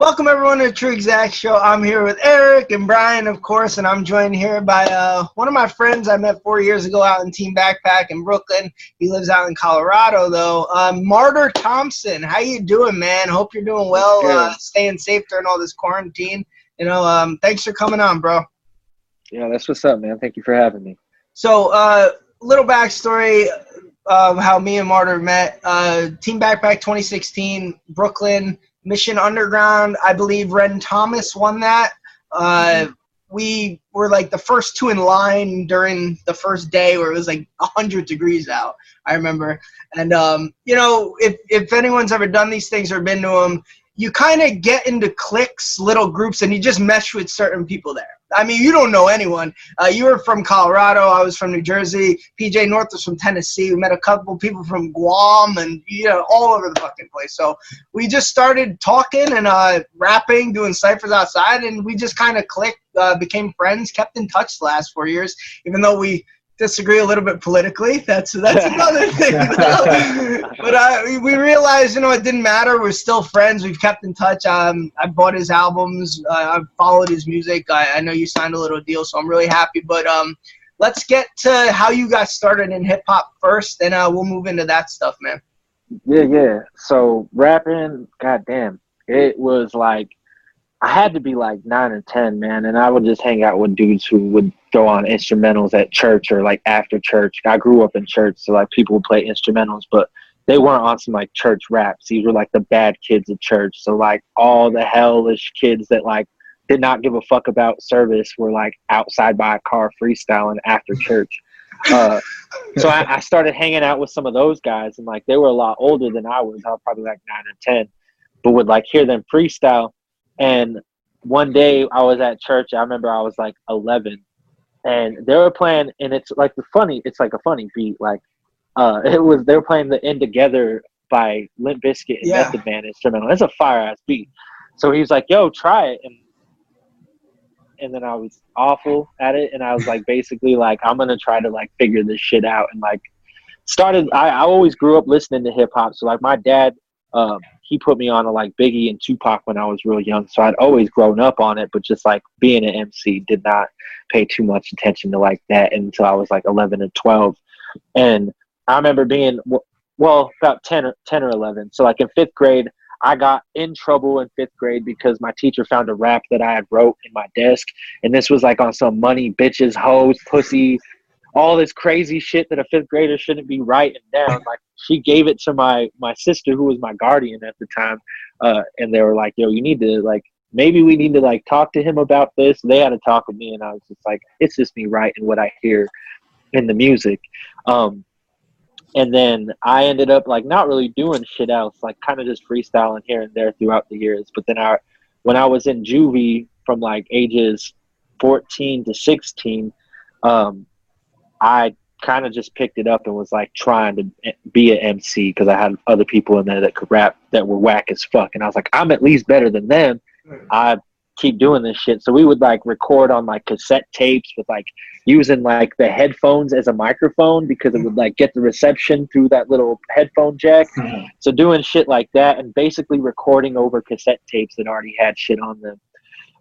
Welcome everyone to the True Exact Show. I'm here with Eric and Brian, of course, and I'm joined here by uh, one of my friends I met four years ago out in Team Backpack in Brooklyn. He lives out in Colorado, though. Um, Martyr Thompson, how you doing, man? Hope you're doing well, uh, staying safe during all this quarantine. You know, um, thanks for coming on, bro. Yeah, that's what's up, man. Thank you for having me. So, uh, little backstory of how me and Martyr met. Uh, Team Backpack 2016, Brooklyn Mission Underground. I believe Ren Thomas won that. Uh, mm-hmm. We were like the first two in line during the first day where it was like 100 degrees out. I remember. And, um, you know, if, if anyone's ever done these things or been to them, you kind of get into cliques, little groups, and you just mesh with certain people there. I mean, you don't know anyone. Uh, you were from Colorado. I was from New Jersey. PJ North was from Tennessee. We met a couple people from Guam and you know all over the fucking place. So we just started talking and uh, rapping, doing ciphers outside, and we just kind of clicked, uh, became friends, kept in touch the last four years. Even though we disagree a little bit politically. That's that's another thing. but uh, we realized, you know, it didn't matter. We're still friends. We've kept in touch. Um, I bought his albums. Uh, I've followed his music. I, I, know you signed a little deal, so I'm really happy. But um, let's get to how you got started in hip hop first, and uh, we'll move into that stuff, man. Yeah, yeah. So rapping, goddamn, it was like I had to be like nine or ten, man, and I would just hang out with dudes who would throw on instrumentals at church or like after church. I grew up in church, so like people would play instrumentals, but they weren't on some like church raps. These were like the bad kids at church. So like all the hellish kids that like did not give a fuck about service were like outside by a car freestyling after church. Uh, so I, I started hanging out with some of those guys, and like they were a lot older than I was. I was probably like nine or ten, but would like hear them freestyle and one day I was at church. I remember I was like 11, and they were playing, and it's like the funny. It's like a funny beat. Like, uh, it was they were playing the "End Together" by Limp Bizkit and yeah. Method Man instrumental. It's a fire ass beat. So he was like, "Yo, try it," and and then I was awful at it, and I was like, basically, like, I'm gonna try to like figure this shit out, and like started. I, I always grew up listening to hip hop, so like my dad. Um, he put me on to like Biggie and Tupac when I was real young. So I'd always grown up on it, but just like being an MC did not pay too much attention to like that until I was like 11 and 12. And I remember being, well, about 10 or, 10 or 11. So like in fifth grade, I got in trouble in fifth grade because my teacher found a rap that I had wrote in my desk. And this was like on some money, bitches, hoes, pussy, all this crazy shit that a fifth grader shouldn't be writing down. Like she gave it to my my sister who was my guardian at the time, uh, and they were like, "Yo, you need to like maybe we need to like talk to him about this." They had to talk with me, and I was just like, "It's just me writing what I hear in the music." Um, and then I ended up like not really doing shit else, like kind of just freestyling here and there throughout the years. But then I, when I was in juvie from like ages 14 to 16, um, I kind of just picked it up and was like trying to be an MC because I had other people in there that could rap that were whack as fuck, and I was like, I'm at least better than them. I keep doing this shit. So we would like record on like cassette tapes with like using like the headphones as a microphone because it would like get the reception through that little headphone jack. Mm-hmm. So doing shit like that and basically recording over cassette tapes that already had shit on them.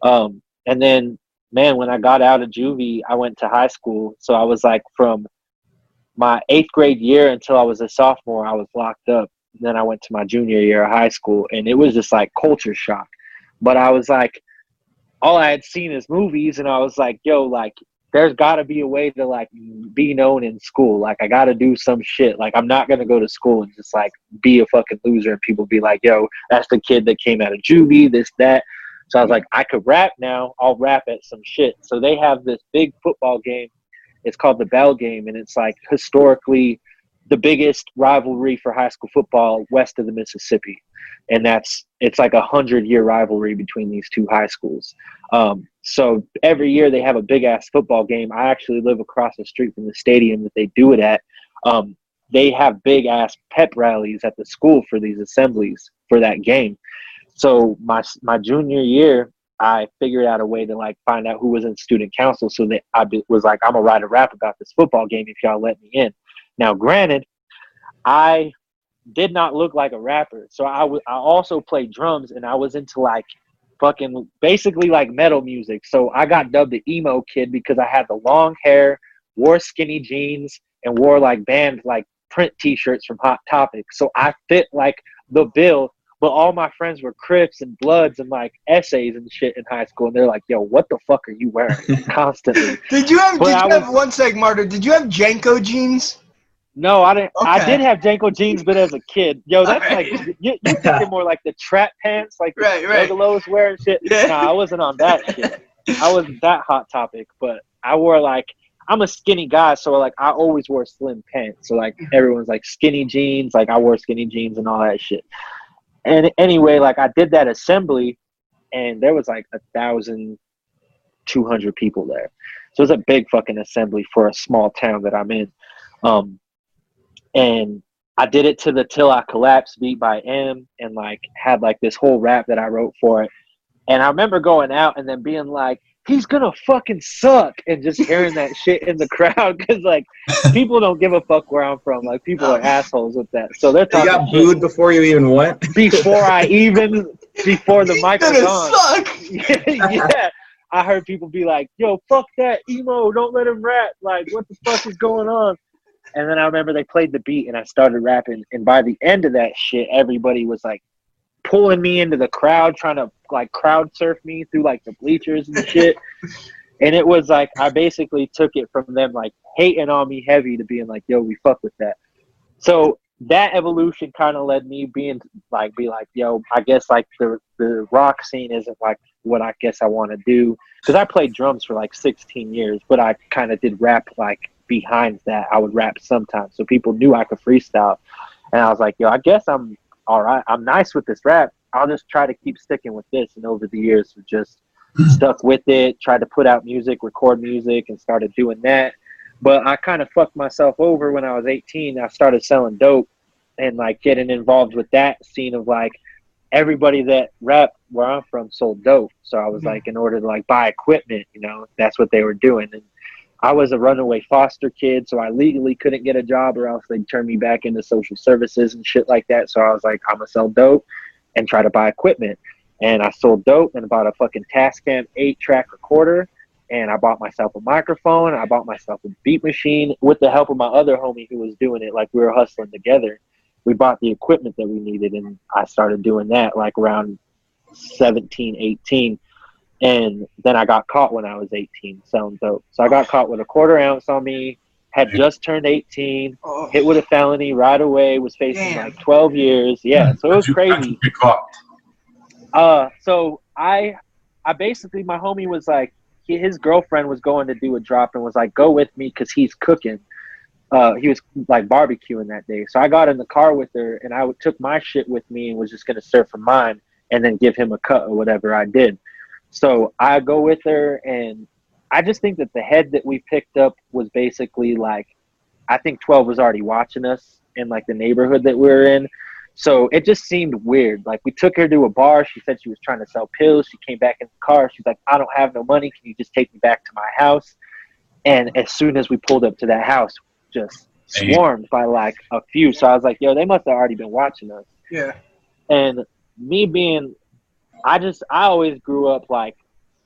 Um, and then man, when I got out of juvie, I went to high school. So I was like from my eighth grade year until I was a sophomore, I was locked up. Then I went to my junior year of high school, and it was just like culture shock. But I was like, all I had seen is movies, and I was like, yo, like, there's got to be a way to like be known in school. Like, I got to do some shit. Like, I'm not gonna go to school and just like be a fucking loser, and people be like, yo, that's the kid that came out of juvie, this that. So I was like, I could rap now. I'll rap at some shit. So they have this big football game. It's called the Bell Game, and it's like historically the biggest rivalry for high school football west of the Mississippi, and that's it's like a hundred year rivalry between these two high schools. Um, so every year they have a big ass football game. I actually live across the street from the stadium that they do it at. Um, they have big ass pep rallies at the school for these assemblies for that game. So my my junior year, I figured out a way to like find out who was in student council, so that I was like, I'm gonna write a rap about this football game if y'all let me in. Now, granted, I did not look like a rapper, so I also played drums and I was into like fucking basically like metal music. So I got dubbed the emo kid because I had the long hair, wore skinny jeans, and wore like band like print T-shirts from Hot Topic. So I fit like the bill. But all my friends were Crips and Bloods and like essays and shit in high school, and they're like, "Yo, what the fuck are you wearing?" Constantly. Did you have? But did I you was- have one sec, Martyr? Did you have JNCO jeans? No, I didn't. I did have JNCO jeans, but as a kid, yo, that's Alright. like you, you thinking more like the trap pants, like the Right, right. Juggalos wearing shit. Yeah. No, I wasn't on that shit. I wasn't that hot topic, but I wore like I'm a skinny guy, so like I always wore slim pants. So like everyone's like skinny jeans, like I wore skinny jeans and all that shit. And anyway, like I did that assembly, and there was like a thousand two hundred people there. So it's a big fucking assembly for a small town that I'm in. Um, and I did it to the Till I Collapse beat by M and like had like this whole rap that I wrote for it. And I remember going out and then being like, he's gonna fucking suck and just hearing that shit in the crowd because like people don't give a fuck where I'm from. Like people are assholes with that. So they're You got booed before you even went. before I even before the He's mic was gonna on. suck. yeah. I heard people be like, yo, fuck that emo, don't let him rap. Like, what the fuck is going on? And then I remember they played the beat and I started rapping. And by the end of that shit, everybody was like pulling me into the crowd, trying to like crowd surf me through like the bleachers and shit. and it was like, I basically took it from them like hating on me heavy to being like, yo, we fuck with that. So that evolution kind of led me being like, be like, yo, I guess like the, the rock scene isn't like what I guess I want to do. Cause I played drums for like 16 years, but I kind of did rap like behind that. I would rap sometimes. So people knew I could freestyle. And I was like, yo, I guess I'm all right. I'm nice with this rap. I'll just try to keep sticking with this. And over the years, we just stuck with it, tried to put out music, record music, and started doing that. But I kind of fucked myself over when I was 18. I started selling dope and like getting involved with that scene of like everybody that rap where I'm from sold dope. So I was Mhm. like, in order to like buy equipment, you know, that's what they were doing. And I was a runaway foster kid, so I legally couldn't get a job or else they'd turn me back into social services and shit like that. So I was like, I'm gonna sell dope and try to buy equipment. And I sold dope and bought a fucking Tascam eight track recorder. And I bought myself a microphone. I bought myself a beat machine with the help of my other homie who was doing it. Like we were hustling together. We bought the equipment that we needed and I started doing that like around 17, 18. And then I got caught when I was 18 selling dope. So I got caught with a quarter ounce on me, had just turned 18, Oh, hit with a felony right away, was facing Damn. like 12 years. Yeah, so it was How'd you- how'd crazy. you get caught? Uh, so I, I basically my homie was like, he, his girlfriend was going to do a drop and was like, go with me because he's cooking. Uh, he was like barbecuing that day. So I got in the car with her and I took my shit with me and was just gonna serve for mine and then give him a cut or whatever I did. So I go with her and I just think that the head that we picked up was basically like, I think 12 was already watching us in like the neighborhood that we were in. So it just seemed weird. Like we took her to a bar. She said she was trying to sell pills. She came back in the car. She's like, I don't have no money. Can you just take me back to my house? And as soon as we pulled up to that house, just swarmed by like a few. So I was like, yo, they must have already been watching us. yeah. And me being, I just, I always grew up like,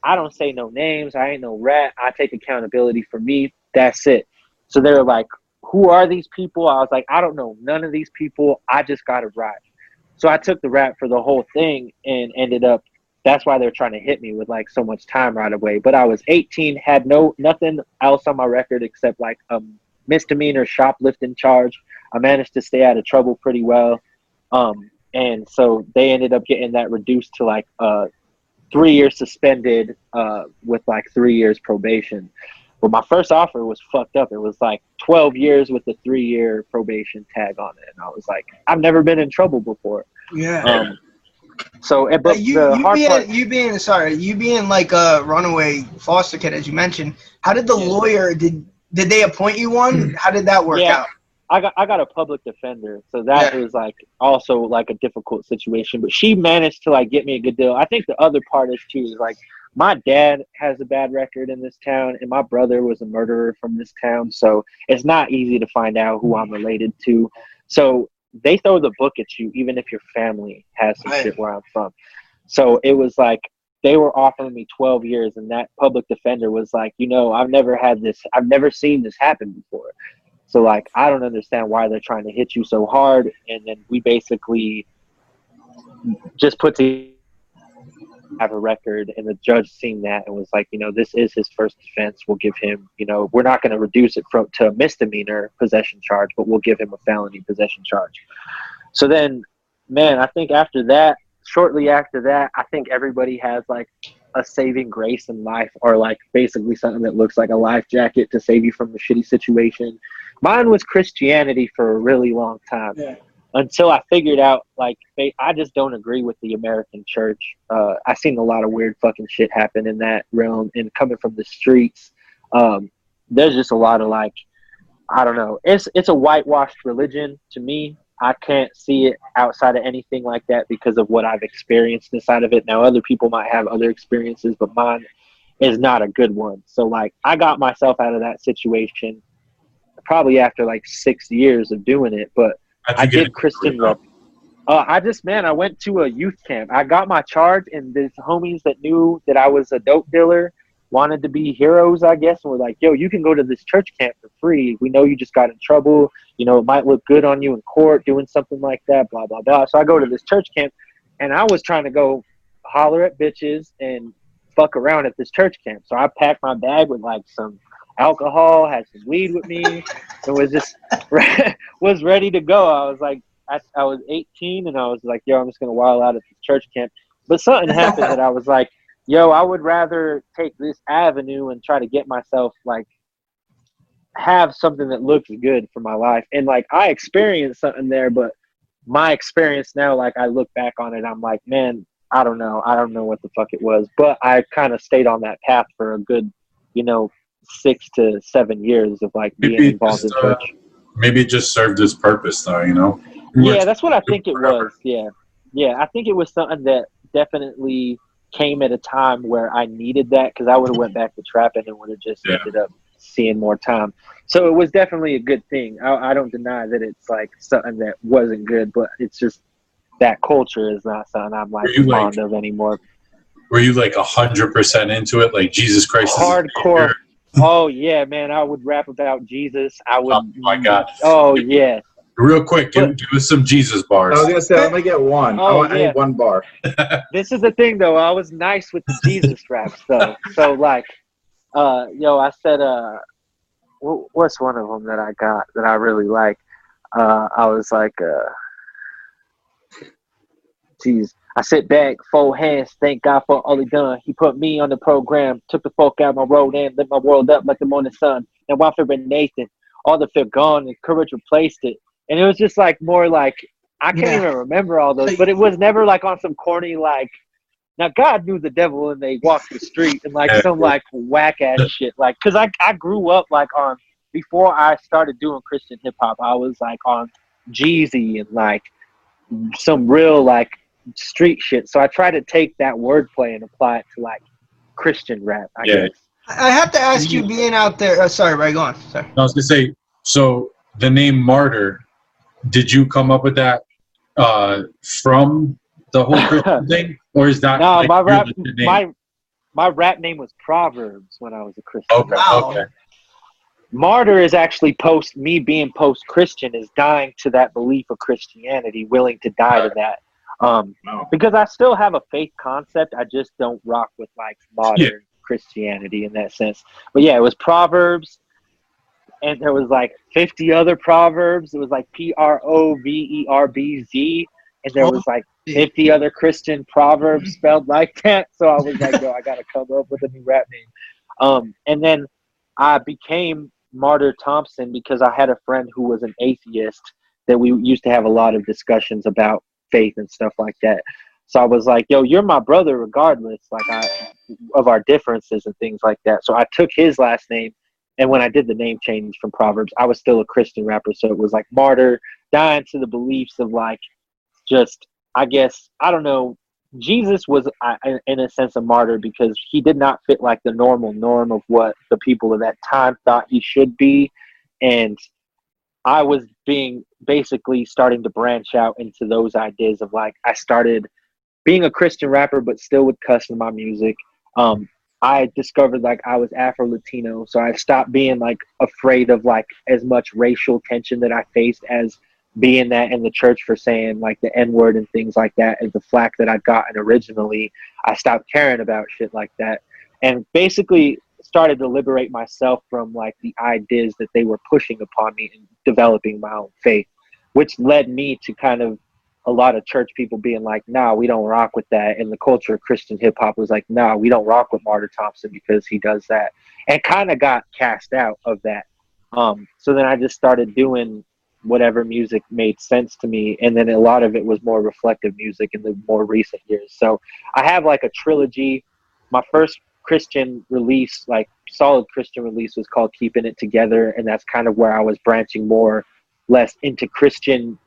I don't say no names. I ain't no rat. I take accountability for me. That's it. So they were like, who are these people? I was like, I don't know none of these people. I just got to rap. So I took the rap for the whole thing and ended up. That's why they're trying to hit me with like so much time right away. But I was 18, had no nothing else on my record except like a misdemeanor shoplifting charge. I managed to stay out of trouble pretty well. Um, and so they ended up getting that reduced to like uh, three years suspended uh, with like three years probation. But my first offer was fucked up. It was like 12 years with a three year probation tag on it. And I was like, I've never been in trouble before. Yeah. Um, so, but But you, the you hard being part, you being sorry, you being like a runaway foster kid, as you mentioned. How did the Yeah. lawyer did did they appoint you one? How did that work Yeah. out? I got I got a public defender, so that Yeah. was like also like a difficult situation. But she managed to like get me a good deal. I think the other part is too is like my dad has a bad record in this town, and my brother was a murderer from this town, so it's not easy to find out who I'm related to. So they throw the book at you, even if your family has some Right. shit where I'm from. So it was like they were offering me 12 years and that public defender was like you know i've never had this i've never seen this happen before so like i don't understand why they're trying to hit you so hard. And then we basically just put to have a record and the judge seen that and was like you know this is his first offense. We'll give him you know we're not going to reduce it from to a misdemeanor possession charge but we'll give him a felony possession charge. So then man i think after that shortly after that i think everybody has like a saving grace in life or like basically something that looks like a life jacket to save you from a shitty situation mine was christianity for a really long time Yeah. until I figured out like they, I just don't agree with the American church. Uh, I've seen a lot of weird fucking shit happen in that realm, and coming from the streets, um, there's just a lot of like I don't know. It's it's a whitewashed religion to me. I can't see it outside of anything like that because of what I've experienced inside of it. Now other people might have other experiences, but mine is not a good one. So like I got myself out of that situation probably after like six years of doing it, but I did Christian it? Uh, I just man, I went to a youth camp. I got my charge, and these homies that knew that I was a dope dealer wanted to be heroes, I guess, and were like, "Yo, you can go to this church camp for free. We know you just got in trouble. You know, it might look good on you in court doing something like that. Blah blah blah." So I go to this church camp, and I was trying to go holler at bitches and fuck around at this church camp. So I packed my bag with like some alcohol, had some weed with me, and was just was ready to go. I was like, I, I was 18, and I was like, yo, I'm just gonna wild out at this church camp. But something happened that I was like, yo, I would rather take this avenue and try to get myself like have something that looks good for my life. And like I experienced something there, but my experience now, like I look back on it, I'm like, man, I don't know. I don't know what the fuck it was. But I kind of stayed on that path for a good, you know, six to seven years of like being Maybe involved in just, uh, church. Maybe it just served its purpose, though. You know. Yeah, that's what I think it forever. was. Yeah. Yeah, I think it was something that definitely came at a time where I needed that because I would have went back to trapping and would have just Yeah. ended up seeing more time. So it was definitely a good thing. I, I don't deny that it's like something that wasn't good, but it's just that culture is not something I'm like you, like- of anymore. Were you like a hundred percent into it? Like Jesus Christ. is Hardcore. Savior? Oh yeah, man! I would rap about Jesus. I would. Oh my God. Oh yeah. Real quick, give, give us some Jesus bars. I was gonna say I'm gonna get one. I, Oh, want, I yeah. need one bar. this is the thing though i was nice with the jesus raps though so like uh yo i said uh what's one of them that i got that i really like uh i was like uh jeez i sit back fold hands thank god for all he done he put me on the program took the fuck out of my road and lit my world up like the morning sun and while and nathan all the fear gone and courage replaced it and it was just like more like i can't Yeah. even remember all those but it was never like on some corny like now God knew the devil and they walked the street and like some like whack ass shit. Like, cause I I grew up like on before I started doing Christian hip hop. I was like on Jeezy and like some real like street shit. So I try to take that wordplay and apply it to like Christian rap. I Yeah. guess. I have to ask you, being out there. Uh, sorry, right, go on. Sorry. I was gonna say, so the name Martyr, did you come up with that uh, from the whole Christian thing, or is that No, like, my rap name? my my rap name was Proverbs when I was a Christian. okay, Wow. okay, Martyr is actually post me being post Christian is dying to that belief of Christianity, willing to die to that. Um, Wow. because I still have a faith concept, I just don't rock with like modern Yeah. Christianity in that sense. But yeah, it was Proverbs, and there was like fifty other proverbs. It was like P R O V E R B Z, and there was like fifty other Christian proverbs spelled like that. So I was like, yo, I gotta come up with a new rap name. Um, and then I became Martyr Thompson because I had a friend who was an atheist that we used to have a lot of discussions about faith and stuff like that. So I was like, yo, you're my brother regardless, like I of our differences and things like that. So I took his last name and when I did the name change from Proverbs, I was still a Christian rapper. So it was like martyr, dying to the beliefs of like just I guess I don't know. Jesus was in a sense a martyr because he did not fit like the normal norm of what the people of that time thought he should be, and I was being basically starting to branch out into those ideas of like I started being a Christian rapper, but still would cuss in my music. Um, I discovered like I was Afro Latino, so I stopped being like afraid of like as much racial tension that I faced as being that in the church for saying like the N word and things like that, and the flack that I'd gotten originally. I stopped caring about shit like that, and basically started to liberate myself from like the ideas that they were pushing upon me and developing my own faith, which led me to kind of a lot of church people being like, nah, we don't rock with that. And the culture of Christian hip hop was like, nah, we don't rock with Martyr Thompson because he does that. And kind of got cast out of that. Um, so then I just started doing whatever music made sense to me. And then a lot of it was more reflective music in the more recent years. So I have like a trilogy. My first Christian release, like solid Christian release, was called Keeping It Together. And that's kind of where I was branching more less into Christian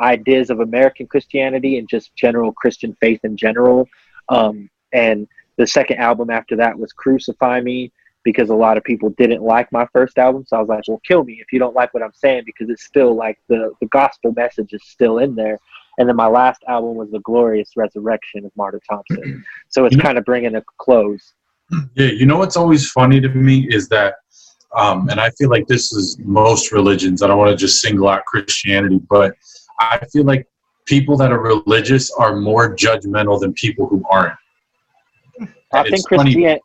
ideas of American Christianity and just general Christian faith in general. Um, and the second album after that was Crucify Me because a lot of people didn't like my first album. So I was like, well, kill me if you don't like what I'm saying because it's still like the, the gospel message is still in there. And then my last album was The Glorious Resurrection of Martyr Thompson. So it's kind of bringing a close. Yeah, you know what's always funny to me is that, um, and I feel like this is most religions. I don't want to just single out Christianity, but I feel like people that are religious are more judgmental than people who aren't. I think Christian.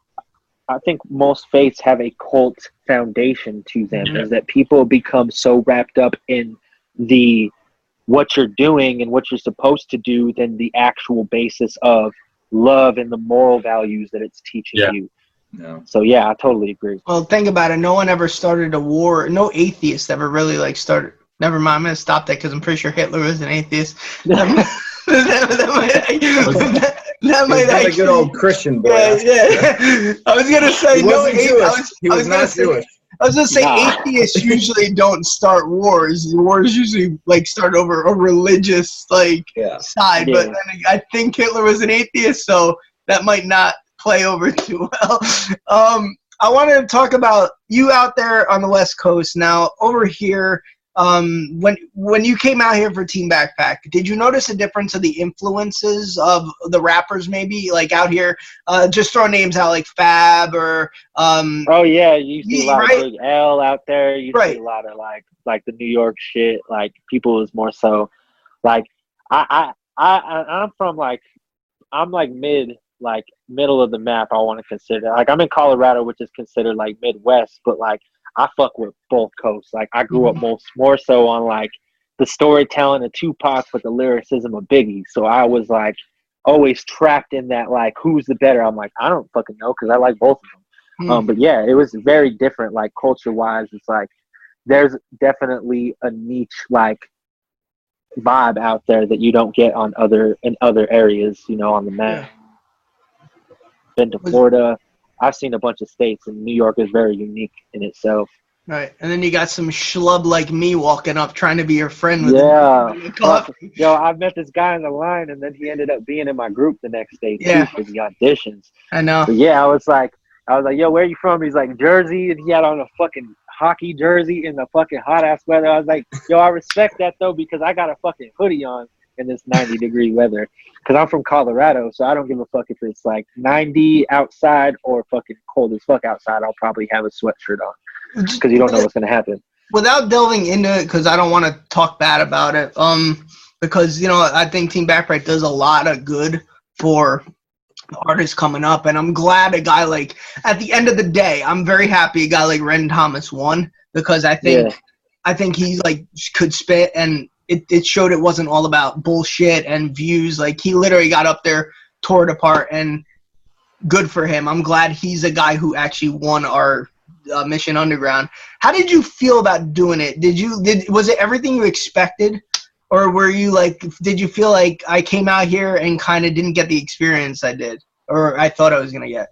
I think most faiths have a cult foundation to them. Yeah. Is that people become so wrapped up in the what you're doing and what you're supposed to do than the actual basis of love and the moral values that it's teaching yeah. you. Yeah. So yeah, I totally agree. Well, think about it. No one ever started a war. No atheist ever really like started Never mind. I'm gonna stop that because I'm pretty sure Hitler was an atheist. that, might, that, that might actually, a good old Christian boy. Yeah, yeah. I was gonna say he no. Jewish. I was, he was, was not say, Jewish. I was gonna say nah. atheists usually don't start wars. Wars usually like start over a religious like yeah. side. Yeah. But then I think Hitler was an atheist, so that might not play over too well. Um, I wanted to talk about you out there on the West Coast now. Over here, um, when when you came out here for Team Backpack, did you notice a difference of the influences of the rappers maybe like out here? Uh, just throw names out like Fab or um, oh yeah, you see a lot right? of Big L out there. You right. see a lot of like like the New York shit. Like people is more so like I I I I'm from like I'm like mid like middle of the map. I want to consider like I'm in Colorado, which is considered like Midwest, but like I fuck with both coasts. Like I grew up mm-hmm. most more so on like the storytelling of Tupac, but the lyricism of Biggie. So I was like always trapped in that like who's the better. I'm like I don't fucking know because I like both of them. Mm. Um, but yeah, it was very different. Like culture wise, it's like there's definitely a niche like vibe out there that you don't get on other in other areas. You know, on the map. Yeah. Been to Florida. I've seen a bunch of states, and New York is very unique in itself. Right, and then you got some schlub like me walking up trying to be your friend with yeah. Yo, I met this guy in the line, and then he ended up being in my group the next day too yeah. for the auditions. I know. But yeah, I was like, I was like, yo, where are you from? He's like Jersey, and he had on a fucking hockey jersey in the fucking hot ass weather. I was like, yo, I respect that though because I got a fucking hoodie on in this 90 degree weather because I'm from Colorado, so I don't give a fuck if it's like 90 outside or fucking cold as fuck outside. I'll probably have a sweatshirt on because you don't know what's gonna happen. Without delving into it, because I don't want to talk bad about it. Um, because you know I think Team Backpack does a lot of good for artists coming up, and I'm glad a guy like at the end of the day, I'm very happy a guy like Ren Thomas won because I think. Yeah. I think he like could spit and it, it showed it wasn't all about bullshit and views. Like he literally got up there, tore it apart, and good for him. I'm glad he's a guy who actually won our uh, Mission Underground. How did you feel about doing it? Did you did was it everything you expected, or were you like did you feel like I came out here and kind of didn't get the experience I did, or I thought I was gonna get?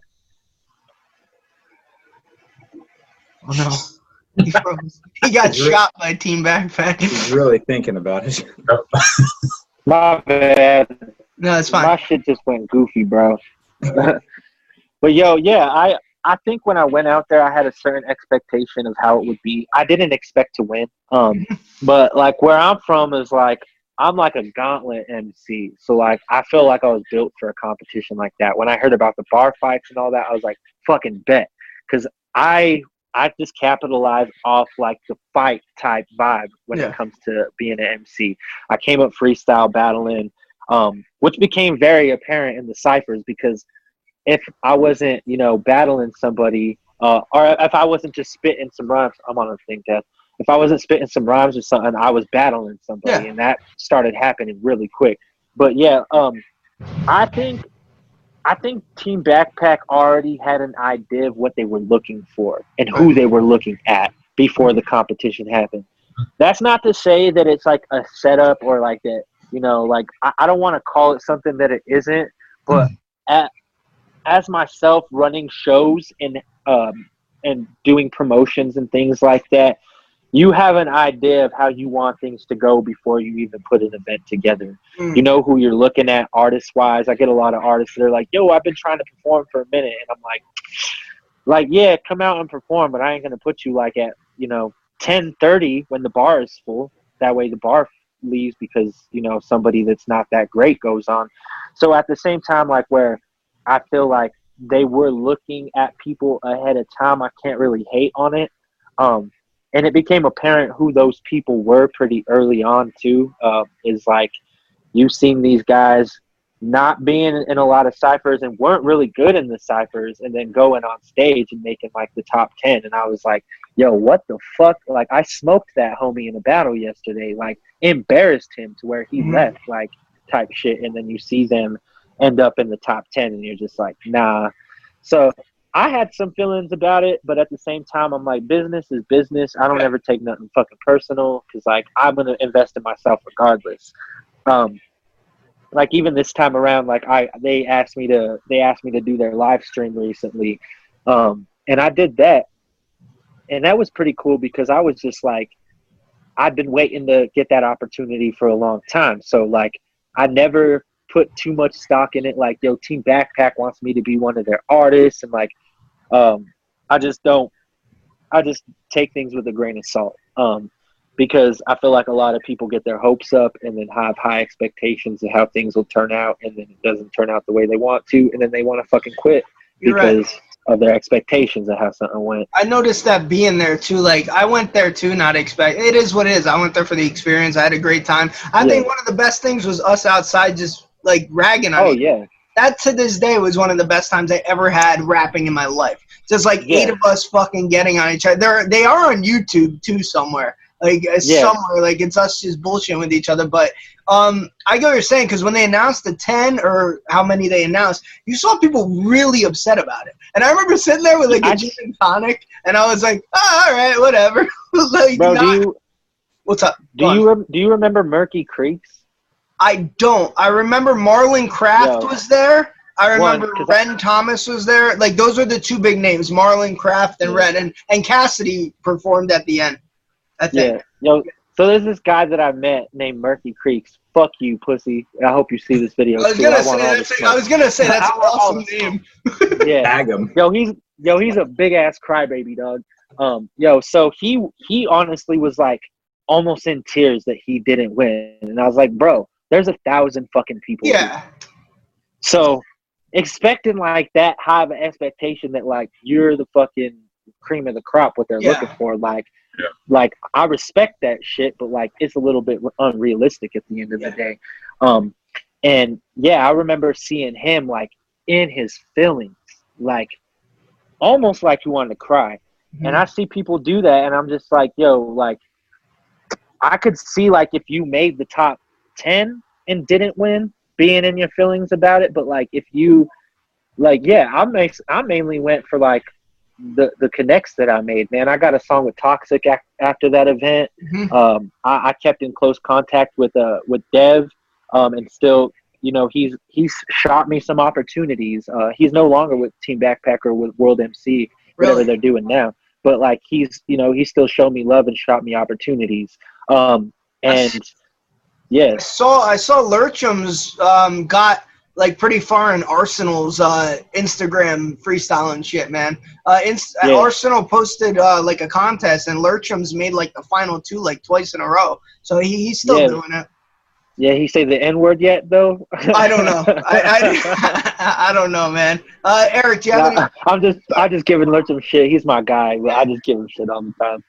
Oh no. He, he got shot by a Team Backpack. He's really thinking about it. My bad. No, it's fine. My shit just went goofy, bro. but yo, yeah, I I think when I went out there, I had a certain expectation of how it would be. I didn't expect to win, um, but like where I'm from is like I'm like a gauntlet MC. So like I feel like I was built for a competition like that. When I heard about the bar fights and all that, I was like, fucking bet. Cause I I just capitalize off like the fight type vibe when yeah. it comes to being an MC. I came up freestyle battling, um, which became very apparent in the ciphers because if I wasn't, you know, battling somebody, uh, or if I wasn't just spitting some rhymes, I'm on a thing that if I wasn't spitting some rhymes or something, I was battling somebody, yeah. and that started happening really quick. But yeah, um, I think I think Team Backpack already had an idea of what they were looking for and who they were looking at before the competition happened. That's not to say that it's like a setup or like that, you know, like I, I don't want to call it something that it isn't, but mm. at, as myself running shows and um, and doing promotions and things like that, you have an idea of how you want things to go before you even put an event together. Mm. You know who you're looking at artist wise. I get a lot of artists that are like, "Yo, I've been trying to perform for a minute," and I'm like, "Like, yeah, come out and perform, but I ain't gonna put you like at you know 10:30 when the bar is full. That way the bar leaves because you know somebody that's not that great goes on. So at the same time, like where I feel like they were looking at people ahead of time, I can't really hate on it. Um, and it became apparent who those people were pretty early on too. Uh, is like you've seen these guys not being in a lot of ciphers and weren't really good in the ciphers, and then going on stage and making like the top ten. And I was like, "Yo, what the fuck?" Like I smoked that homie in a battle yesterday. Like embarrassed him to where he mm-hmm. left. Like type shit. And then you see them end up in the top ten, and you're just like, "Nah." So I had some feelings about it, but at the same time, I'm like, business is business. I don't ever take nothing fucking personal because, like, I'm gonna invest in myself regardless. Um, like even this time around, like I they asked me to they asked me to do their live stream recently, um, and I did that, and that was pretty cool because I was just like, I'd been waiting to get that opportunity for a long time. So like, I never put too much stock in it. Like, yo, Team Backpack wants me to be one of their artists, and like, um, I just don't. I just take things with a grain of salt. Um, because I feel like a lot of people get their hopes up and then have high expectations of how things will turn out, and then it doesn't turn out the way they want to, and then they want to fucking quit You're because right. of their expectations of how something went. I noticed that being there too. Like I went there too, not expect. It is what it is. I went there for the experience. I had a great time. I yeah. think one of the best things was us outside just like ragging on. Oh yeah. That to this day was one of the best times I ever had rapping in my life. Just like yeah. eight of us fucking getting on each other. They're, they are on YouTube too somewhere. Like uh, yeah. somewhere, like it's us just bullshitting with each other. But um, I get what you're saying because when they announced the ten or how many they announced, you saw people really upset about it. And I remember sitting there with like a gin and tonic, and I was like, oh, all right, whatever. like, Bro, not, do you, what's up? Do you rem- do you remember Murky Creeks? I don't. I remember Marlon Craft Yo. was there. I remember One, Ren I, Thomas was there. Like those are the two big names, Marlon Craft and yeah. Ren, and, and Cassidy performed at the end. I think. Yeah. Yo, so there's this guy that I met named Murky Creeks. Fuck you, pussy. I hope you see this video. I was gonna I say that's, I was gonna say that's an awesome name. yeah. Tag him. Yo, he's yo, he's a big ass crybaby dog. Um, yo, so he he honestly was like almost in tears that he didn't win, and I was like, bro, there's a thousand fucking people. Yeah. Here. So expecting like that high of an expectation that like you're the fucking cream of the crop, what they're yeah. looking for, like yeah. like I respect that shit, but like it's a little bit unrealistic at the end of yeah. the day. Um and yeah, I remember seeing him like in his feelings, like almost like he wanted to cry. Mm-hmm. And I see people do that and I'm just like, yo, like I could see like if you made the top 10 and didn't win, being in your feelings about it. But like if you like, yeah, I make I mainly went for like the the connects that I made. Man, I got a song with Toxic ac- after that event. Mm-hmm. Um, I, I, kept in close contact with uh with Dev, um, and still, you know, he's he's shot me some opportunities. Uh, he's no longer with Team Backpacker with World MC, whatever really? they're doing now. But like he's, you know, he still showed me love and shot me opportunities. Um, and yeah. I saw I saw Lurchum's um, got like pretty far in Arsenal's uh, Instagram freestyle and shit, man. Uh, Inst- yeah. Arsenal posted uh, like a contest, and Lurchum's made like the final two like twice in a row. So he, he's still yeah. doing it. Yeah, he say the N word yet though? I don't know. I, I, I don't know, man. Uh, Eric, do you have Nah, any? I'm just I just giving Lurch some shit. He's my guy, I just give him shit all the time.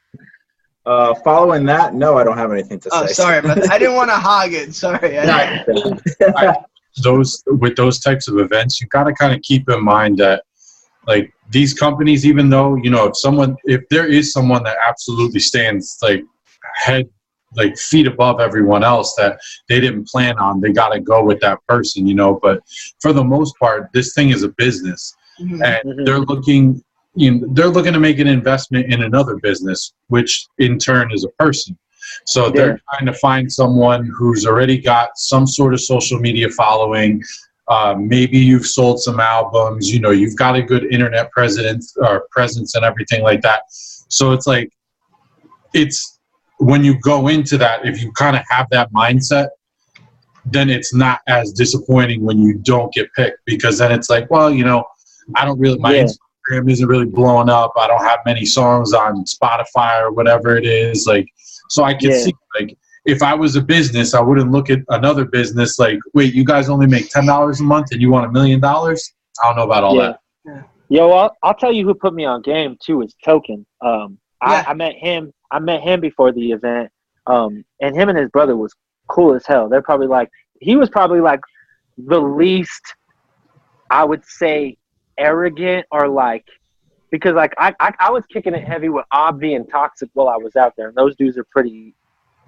Uh, following that, no, I don't have anything to Oh, say. sorry, but I didn't want to hog it. Sorry. I, those with those types of events, you got to kind of keep in mind that like these companies, even though you know if someone, if there is someone that absolutely stands like head, like feet above everyone else that they didn't plan on, they got to go with that person, you know. But for the most part, this thing is a business, Mhm. and Mhm. they're looking. You know, they're looking to make an investment in another business, which in turn is a person. So they're trying to find someone who's already got some sort of social media following. Uh, maybe you've sold some albums. You know, you've got a good internet presence or presence and everything like that. So it's like, it's when you go into that, if you kind of have that mindset, then it's not as disappointing when you don't get picked because then it's like, well, you know, I don't really my Yeah. Instagram isn't really blowing up. I don't have many songs on Spotify or whatever it is. Like, so I can Yeah. see like if I was a business, I wouldn't look at another business like, wait, you guys only make ten dollars a month and you want a million dollars? I don't know about all Yeah. that. Yo, I'll, I'll tell you who put me on game too is Token. Um, Yeah. I, I met him. I met him before the event. Um, and him and his brother was cool as hell. They're probably like he was probably like the least, I would say, arrogant or like because like I, I I was kicking it heavy with Obvi and Toxic while I was out there, and those dudes are pretty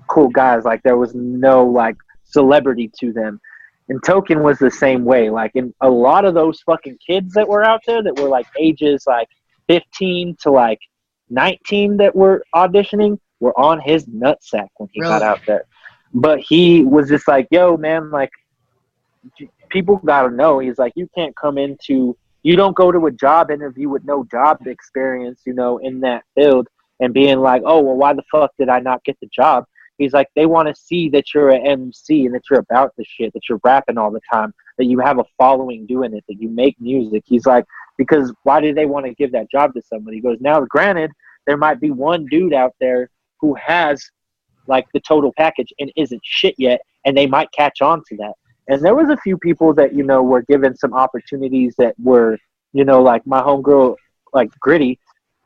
cool guys. Like there was no like celebrity to them. And Token was the same way. Like, in a lot of those fucking kids that were out there that were like ages like 15 to like 19 that were auditioning were on his nutsack when he got out there. But he was just like, yo, man, like, people gotta know. He's like, you can't come into, you don't go to a job interview with no job experience, you know, in that field and being like, oh, well, why the fuck did I not get the job? He's like, they want to see that you're an MC and that you're about the shit, that you're rapping all the time, that you have a following doing it, that you make music. He's like, because why do they want to give that job to somebody? He goes, now, granted, there might be one dude out there who has like the total package and isn't shit yet, and they might catch on to that. And there was a few people that you know were given some opportunities that were, you know, like my homegirl, like Gritty,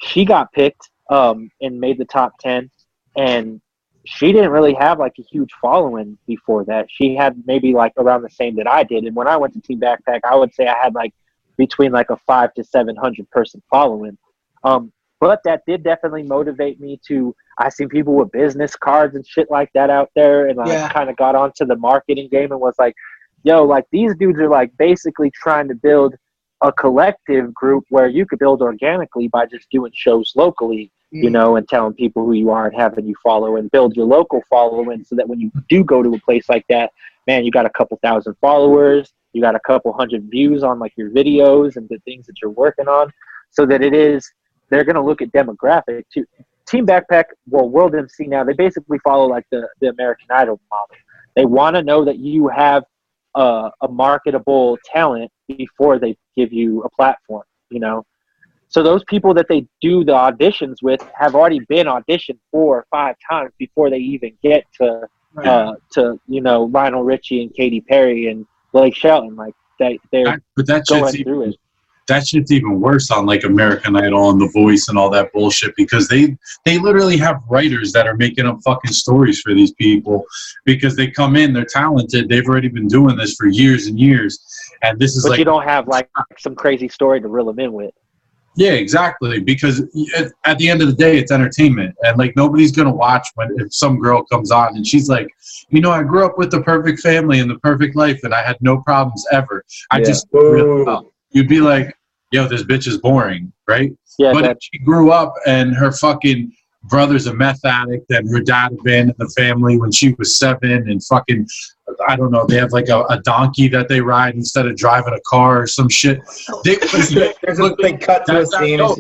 she got picked um, and made the top ten, and she didn't really have like a huge following before that. She had maybe like around the same that I did. And when I went to Team Backpack, I would say I had like between like a five to seven hundred person following. Um, but that did definitely motivate me to. I seen people with business cards and shit like that out there, and I Yeah. kind of got onto the marketing game and was like, "Yo, like these dudes are like basically trying to build a collective group where you could build organically by just doing shows locally, you Mm. know, and telling people who you are and having you follow and build your local following so that when you do go to a place like that, man, you got a couple thousand followers, you got a couple hundred views on like your videos and the things that you're working on, so that it is they're gonna look at demographic too. Team Backpack, well, World MC now, they basically follow like the, the American Idol model. They want to know that you have a, a marketable talent before they give you a platform, you know? So those people that they do the auditions with have already been auditioned four or five times before they even get to Right. uh, to you know Lionel Richie and Katy Perry and Blake Shelton. Like they they're That- but that going through even, it. That shit's even worse on like American Idol and The Voice and all that bullshit because they they literally have writers that are making up fucking stories for these people because they come in, they're talented, they've already been doing this for years and years, and this is But like you don't have like some crazy story to reel them in with. Yeah, exactly. Because at, the end of the day, it's entertainment, and like nobody's gonna watch when if some girl comes on and she's like, you know, I grew up with the perfect family and the perfect life, and I had no problems ever. I Yeah. just really. You'd be like, yo, this bitch is boring, right? Yeah, but that, if she grew up and her fucking brother's a meth addict and her dad abandoned the family when she was seven and fucking I don't know, they have like a, a donkey that they ride instead of driving a car or some shit. They, There's a big cut to a scene. dope.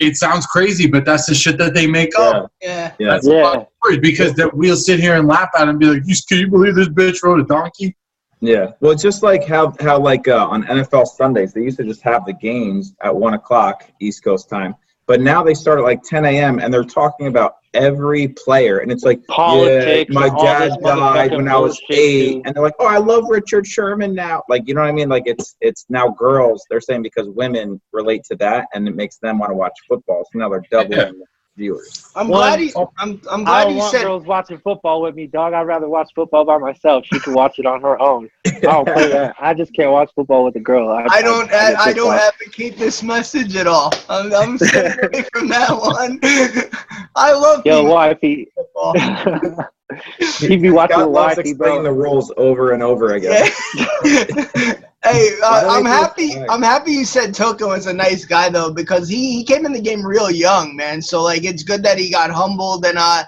it sounds crazy, but that's the shit that they make up. Yeah. Yeah. That's Yeah. a fucking story because that we'll sit here and laugh at it and be like, "You can you believe this bitch rode a donkey?" Yeah. Well, it's just like how how like uh, on NFL Sundays they used to just have the games at one o'clock East Coast time, but now they start at like 10 a.m. and they're talking about every player, and it's like Politics, yeah, my dad died when I was eight, too. and they're like, oh, I love Richard Sherman now. Like, you know what I mean? Like, it's it's now girls. They're saying because women relate to that, and it makes them want to watch football. So now they're doubling viewers. I'm One- glad you. Oh, I'm. I'm I glad don't you want said. girls watching football with me, dog. I'd rather watch football by myself. She can watch it on her own. I don't play that. I just can't watch football with a girl. I, I don't. I, I, I don't football. advocate this message at all. I'm, I'm staying away from that one. I love Yo, female wifey. football. he be watching God loves wifey, explaining bro. the rules over and over again. Yeah. hey, uh, I'm do they do happy. it? I'm happy you said Token is a nice guy though, because he, he came in the game real young, man. So like, it's good that he got humbled and uh.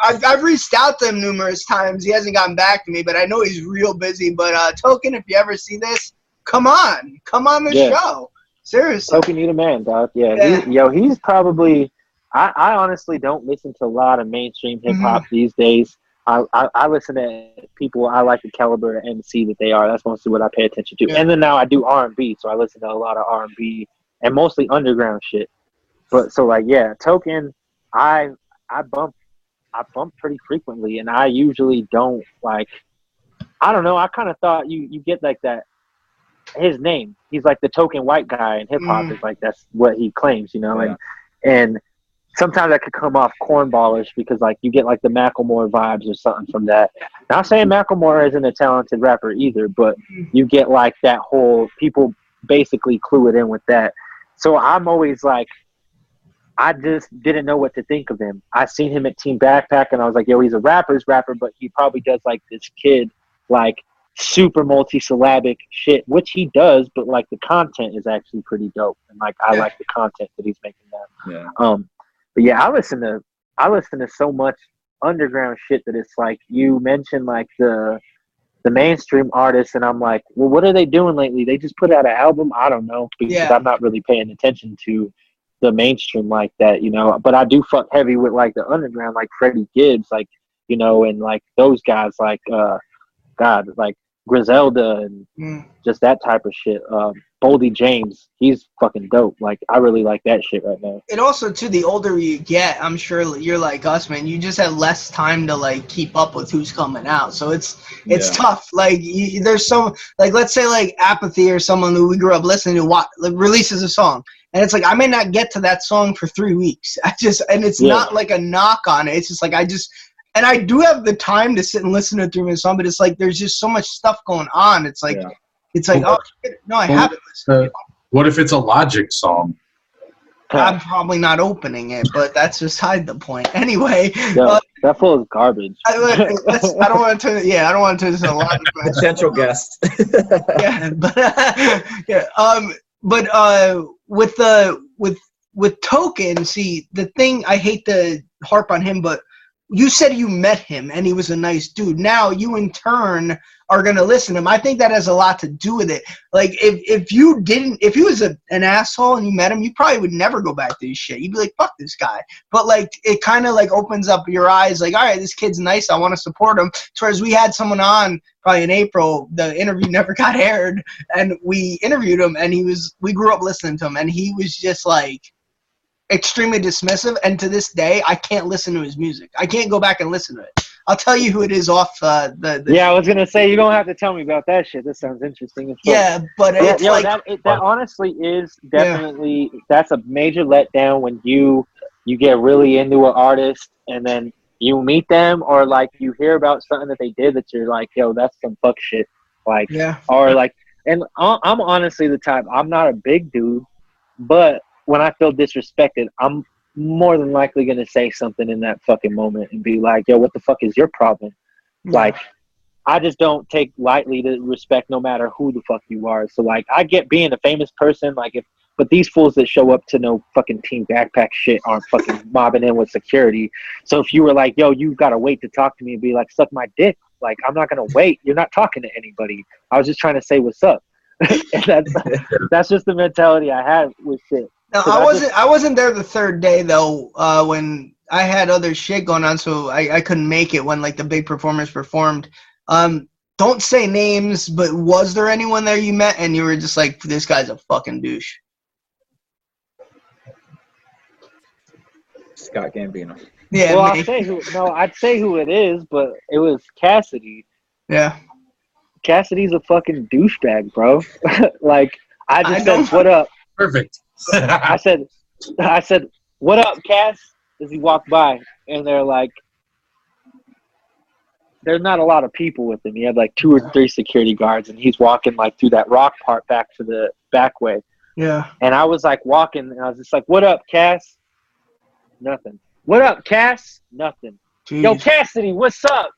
I've, I've reached out to him numerous times. He hasn't gotten back to me, but I know he's real busy. But uh, Token, if you ever see this, come on, come on the Yeah. show. Seriously. Token, you the man, dog. Yeah, Yeah. He, yo, he's probably. I, I honestly don't listen to a lot of mainstream hip hop these days. I, I, I listen to people I like the caliber and see that they are. That's mostly what I pay attention to. Yeah. And then now I do R and B, so I listen to a lot of R and B and mostly underground shit. But so like yeah, Token, I I bump I bump pretty frequently, and I usually don't like. I don't know. I kind of thought you you get like that. His name, he's like the token white guy in hip hop. Mm. Is like that's what he claims, you know. Yeah. And and sometimes that could come off cornballish because like you get like the Macklemore vibes or something from that. Not saying Macklemore isn't a talented rapper either, but you get like that whole people basically clue it in with that. So I'm always like, I just didn't know what to think of him. I seen him at Team Backpack and I was like, yo, he's a rapper's rapper, but he probably does like this kid like super multi-syllabic shit, which he does, but like the content is actually pretty dope. And like I Yeah. like the content that he's making now. Yeah. Um, but yeah, I listen to I listen to so much underground shit that it's like you mentioned like the the mainstream artists, and I'm like, well, what are they doing lately? They just put out an album. I don't know because Yeah. I'm not really paying attention to the mainstream like that, you know. But I do fuck heavy with like the underground, like Freddie Gibbs, like you know, and like those guys, like uh, God, like Griselda and Mm. just that type of shit. Um, Boldy James, he's fucking dope. Like I really like that shit right now. And also, too, the older you get, I'm sure you're like us, man. You just have less time to like keep up with who's coming out. So it's it's Yeah. tough. Like you, there's some like let's say like apathy or someone who we grew up listening to what like, releases a song, and it's like I may not get to that song for three weeks. I just and it's Yeah. not like a knock on it. It's just like I just. And I do have the time to sit and listen to three minute song, but it's like there's just so much stuff going on. It's like Yeah. It's like oh shit, no, I Well, haven't listened. Uh, what if it's a Logic song? I'm probably not opening it, but that's beside the point. Anyway, Yo, uh, that fool is garbage. I, let's, I don't want to turn. Yeah, I don't want to turn this into a lot of Potential guest. yeah, but yeah, um, but uh, with the with with token, see the thing. I hate to harp on him, but you said you met him and he was a nice dude. Now you in turn are gonna listen to him. I think that has a lot to do with it. Like if if you didn't, if he was a, an asshole and you met him, you probably would never go back to his shit. You'd be like, fuck this guy. But like it kind of like opens up your eyes. Like all right, this kid's nice. I want to support him. Whereas we had someone on probably in April. The interview never got aired, and we interviewed him, and he was. We grew up listening to him, and he was just like extremely dismissive. And to this day, I can't listen to his music. I can't go back and listen to it. I'll tell you who it is off uh, the. the Yeah, I was gonna say you don't have to tell me about that shit. This sounds interesting. as yeah, but yeah, it's yo, like that it, that honestly is definitely that's a major letdown when you you get really into an artist and then you meet them or like you hear about something that they did that you're like, yo, that's some fuck shit. Like yeah, or like and I'm honestly the type I'm not a big dude, but when I feel disrespected, I'm more than likely gonna say something in that fucking moment and be like, yo, what the fuck is your problem? Like, I just don't take lightly to respect no matter who the fuck you are. So like, I get being a famous person, like if, but these fools that show up to no fucking team backpack shit aren't fucking mobbing in with security. So if you were like, yo, you've gotta wait to talk to me and be like, suck my dick. Like, I'm not gonna wait. You're not talking to anybody. I was just trying to say what's up. and that's that's just the mentality I have with shit. No, I I wasn't. I wasn't there the third day though. Uh, when I had other shit going on, so I, I couldn't make it when like the big performers performed. Um, don't say names, but was there anyone there you met and you were just like, this guy's a fucking douche? Scott Gambino. Yeah. well. I'll say who. No, I'd say who it is, but it was Cassidy. yeah. Cassidy's a fucking douchebag, bro. like I I just don't- said, "What up?" Perfect. I said, "I said, what up, Cass?" As he walked by, and they're like, "There's not a lot of people with him. He had like two or three security guards, and he's walking like through that rock part back to the back way." Yeah. And I was like walking, and I was just like, "What up, Cass?" Nothing. What up, Cass? Nothing. Yo, Cassidy, what's up?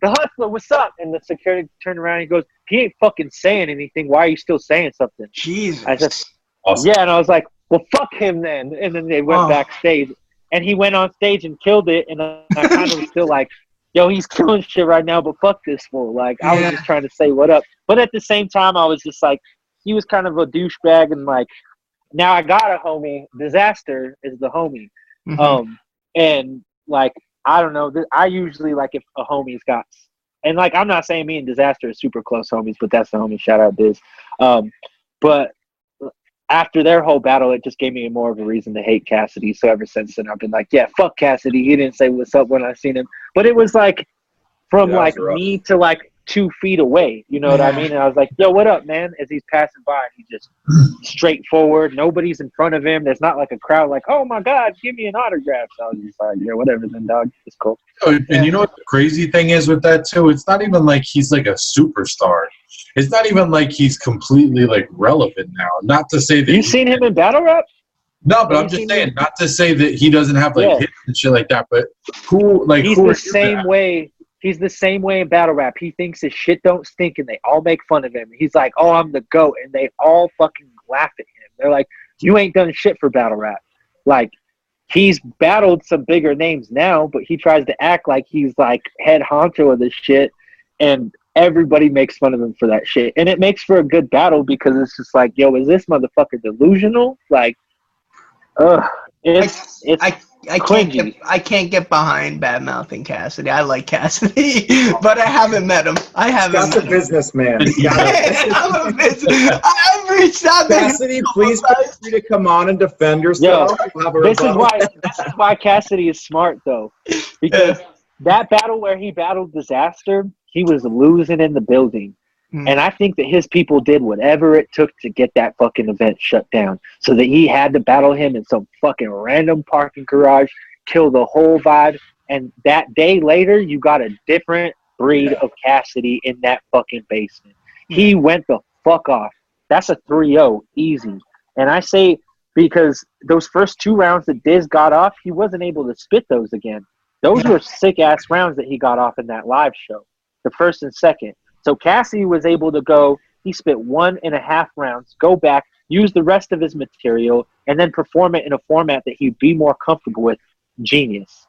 The hustler, what's up? And the security turned around and he goes, he ain't fucking saying anything. Why are you still saying something? Jesus. I just- Awesome. Yeah, and I was like, well, fuck him then. And then they went Oh. backstage, and he went on stage and killed it. And I kind of was still like, yo, he's killing shit right now, but fuck this fool. Like, I was just trying to say what up. But at the same time, I was just like, he was kind of a douchebag, and like, now I got a homie. Disaster is the homie. Mhm. Um, and like I don't know, I usually like if a homie's got, and like I'm not saying me and Disaster are super close homies, but that's the homie. Shout out Diz. Um, but after their whole battle, it just gave me more of a reason to hate Cassidy. So ever since then, I've been like, yeah, fuck Cassidy. He didn't say what's up when I seen him, but it was like from Yeah, like rough. me to like two feet away. You know what I mean? And I was like, yo, what up, man? As he's passing by, and he just straightforward. Nobody's in front of him. There's not like a crowd like, oh my God, give me an autograph. So I was just like, yeah, whatever then, dog. It's cool. Oh, And you know what the crazy thing is with that too? It's not even like he's like a superstar. It's not even like he's completely like relevant now. Not to say that You seen him in battle rap? No, but Have I'm just saying, him? not to say that he doesn't have like Yeah. hits and shit like that. But who like He's who the same way. He's the same way in battle rap. He thinks his shit don't stink, and they all make fun of him. He's like, "Oh, I'm the goat," and they all fucking laugh at him. They're like, "You ain't done shit for battle rap." Like, he's battled some bigger names now, but he tries to act like he's like head honcho of this shit, and everybody makes fun of him for that shit. And it makes for a good battle because it's just like, "Yo, is this motherfucker delusional?" Like, ugh, it's it's I I can't cringy. get I can't get behind bad mouthing Cassidy. I like Cassidy, but I haven't met him. I haven't Scott's a met him. businessman. He's got a- I'm a business- I've reached out to. Cassidy, please feel free to come on and defend yourself. We'll have a this is why this is why Cassidy is smart though, because that battle where he battled disaster, he was losing in the building, Hmm. and I think that his people did whatever it took to get that fucking event shut down, so that he had to battle him in some fucking random parking garage, kill the whole vibe, and that day later, you got a different breed of Cassidy in that fucking basement. He went the fuck off. That's a 3-0 easy, and I say because those first two rounds that Diz got off, he wasn't able to spit those again. Those Yeah. were sick ass rounds that he got off in that live show, the first and second. So Cassie was able to go, he spit one and a half rounds, go back, use the rest of his material, and then perform it in a format that he'd be more comfortable with. Genius.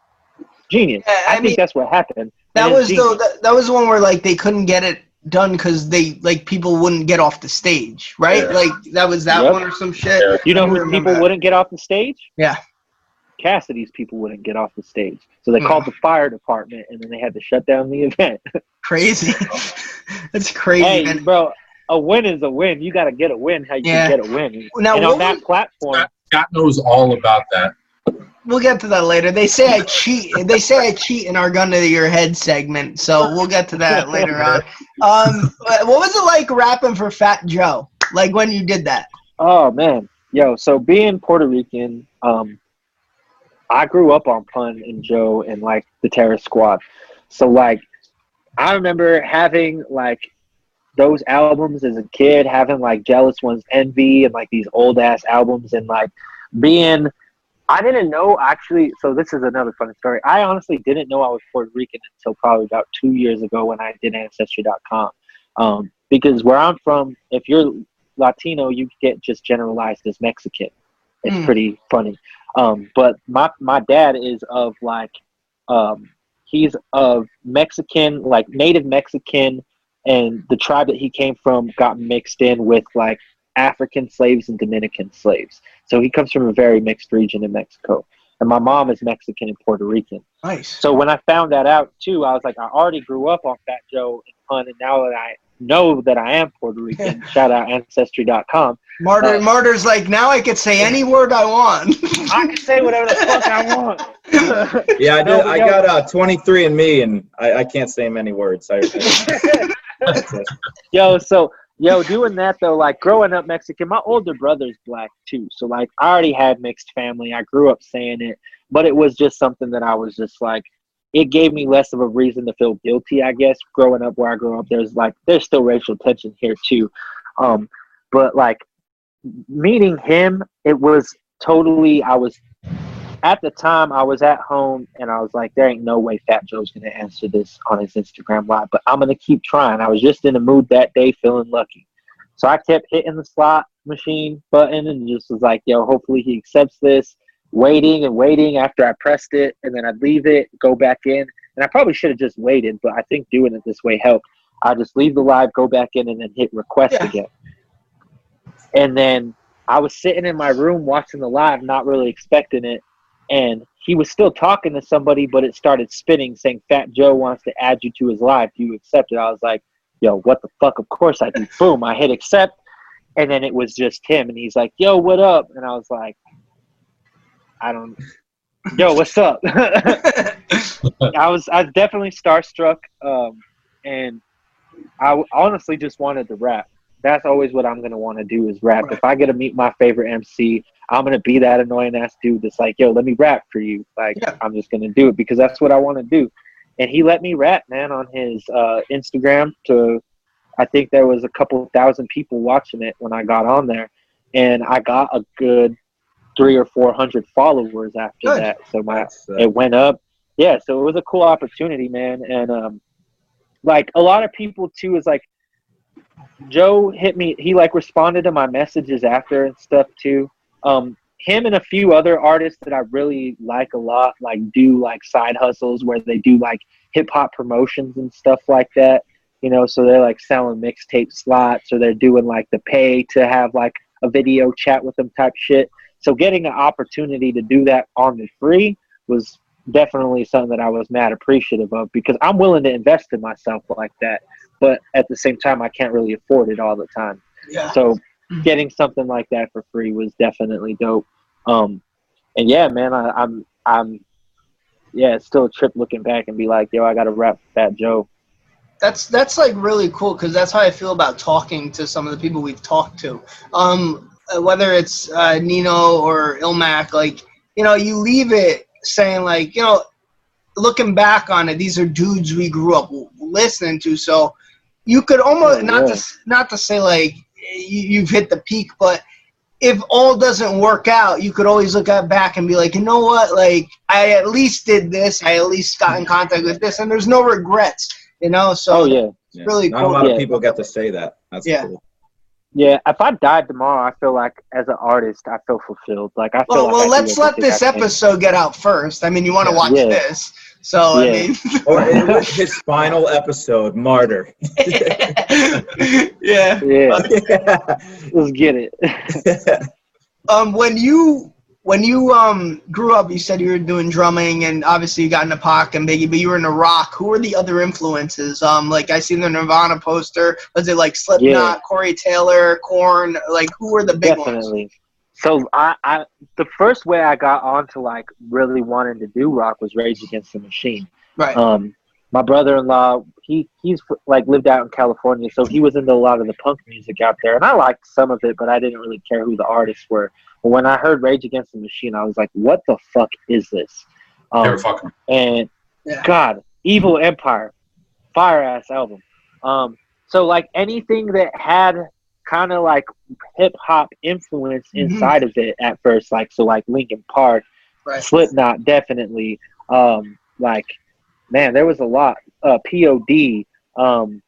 Genius. Yeah, I I, mean, think that's what happened. That was the that, that was the one where like they couldn't get it done because they like people wouldn't get off the stage, right? Yeah. Like that was that Yep. one or some shit. Yeah. You know who people that. wouldn't get off the stage? Yeah. Cassidy's people wouldn't get off the stage. So they called the fire department and then they had to shut down the event. Crazy. That's crazy. hey, man. bro, a win is a win. You got to get a win how you Yeah. can get a win. Now and on that was- platform, Scott, Scott knows all about that. We'll get to that later. They say I cheat. They say I cheat in our gun to your head segment, so we'll get to that later on. Um, what was it like rapping for Fat Joe? Like when you did that? oh man, yo, so being Puerto Rican, um, I grew up on Pun and Joe and like the Terror Squad. So like, I remember having like those albums as a kid, having like Jealous Ones, Envy, and like these old ass albums, and like being. I didn't know actually. So this is another funny story. I honestly didn't know I was Puerto Rican until probably about two years ago when I did Ancestry.com. Um, because where I'm from, if you're Latino, you get just generalized as Mexican. It's Mm. pretty funny. Um, but my my dad is of like, um, he's of Mexican, like native Mexican, and the tribe that he came from got mixed in with like African slaves and Dominican slaves. So he comes from a very mixed region in Mexico. And my mom is Mexican and Puerto Rican. Nice. So when I found that out too, I was like, I already grew up on Fat Joe and Pun, and now that I know that I am Puerto Rican. Shout out ancestry.com. Martyr, uh, Martyr's like now I could say any word I want. I can say whatever the fuck I want. yeah, I did. I got uh, 23 and me, and I, I can't say many words. I, yo, so yo, doing that though, like growing up Mexican, my older brother's black too. So like I already had mixed family. I grew up saying it, but it was just something that I was just like it gave me less of a reason to feel guilty, I guess. Growing up where I grew up, there's like there's still racial tension here too. Um, but like meeting him, it was totally I was at the time I was at home and I was like, there ain't no way Fat Joe's gonna answer this on his Instagram live, but I'm gonna keep trying. I was just in the mood that day feeling lucky. So I kept hitting the slot machine button and just was like, yo, hopefully he accepts this waiting and waiting after I pressed it, and then I'd leave it, go back in. And I probably should have just waited, but I think doing it this way helped. I just leave the live, go back in, and then hit request yeah. again. And then I was sitting in my room watching the live, not really expecting it. And he was still talking to somebody, but it started spinning saying, Fat Joe wants to add you to his live. Do you accept it? I was like, yo, what the fuck? Of course I do. Boom, I hit accept. And then it was just him. And he's like, yo, what up? And I was like, I don't. Yo, what's up? I was I was definitely starstruck, um, and I honestly just wanted to rap. That's always what I'm gonna want to do is rap. Right. If I get to meet my favorite MC, I'm gonna be that annoying ass dude that's like, "Yo, let me rap for you." Like, yeah. I'm just gonna do it because that's what I want to do. And he let me rap, man, on his uh, Instagram. To I think there was a couple thousand people watching it when I got on there, and I got a good three or four hundred followers after Good. that. So my uh, it went up. Yeah, so it was a cool opportunity, man. And um, like a lot of people too is like Joe hit me. He like responded to my messages after and stuff too. Um, him and a few other artists that I really like a lot, like do like side hustles where they do like hip hop promotions and stuff like that. You know, so they're like selling mixtape slots or they're doing like the pay to have like a video chat with them type shit. So getting an opportunity to do that on the free was definitely something that I was mad appreciative of because I'm willing to invest in myself like that, but at the same time I can't really afford it all the time. Yeah. So getting something like that for free was definitely dope. Um, and yeah, man, I, I'm I'm yeah, it's still a trip looking back and be like, yo, I got to rap Fat Joe. That's that's like really cool because that's how I feel about talking to some of the people we've talked to. Um, whether it's uh, Nino or Ilmac, like you know, you leave it saying like you know, looking back on it, these are dudes we grew up listening to. So you could almost oh, not yeah. to not to say like you've hit the peak, but if all doesn't work out, you could always look at back and be like, you know what, like I at least did this, I at least got in contact with this, and there's no regrets, you know. So oh yeah, yeah. really not cool. a lot yeah. of people get to say that. That's yeah. Cool. Yeah, if I died tomorrow, I feel like as an artist, I feel fulfilled. Like I feel. Well, like well, let's let this episode get out first. I mean, you want to watch yeah. this, so yeah. I mean. or his final episode, Martyr. yeah. Yeah. Let's get it. um, when you when you um grew up, you said you were doing drumming, and obviously you got into Pac and Biggie, but you were into rock. Who were the other influences? Um, like I seen the Nirvana poster. Was it like Slipknot, yeah. Corey Taylor, Korn? Like who were the big Definitely. ones? So I, I, the first way I got on to like really wanting to do rock was Rage Against the Machine. Right. Um, my brother-in-law, he he's like lived out in California, so he was into a lot of the punk music out there, and I liked some of it, but I didn't really care who the artists were. But when I heard Rage Against the Machine, I was like, "What the fuck is this?" Um, they were fucking. And yeah. God, Evil Empire, fire ass album. Um, so like anything that had kind of like hip hop influence mm-hmm. inside of it at first, like so like Linkin Park, right. Slipknot, definitely. Um, like man, there was a lot. Uh, POD. Um,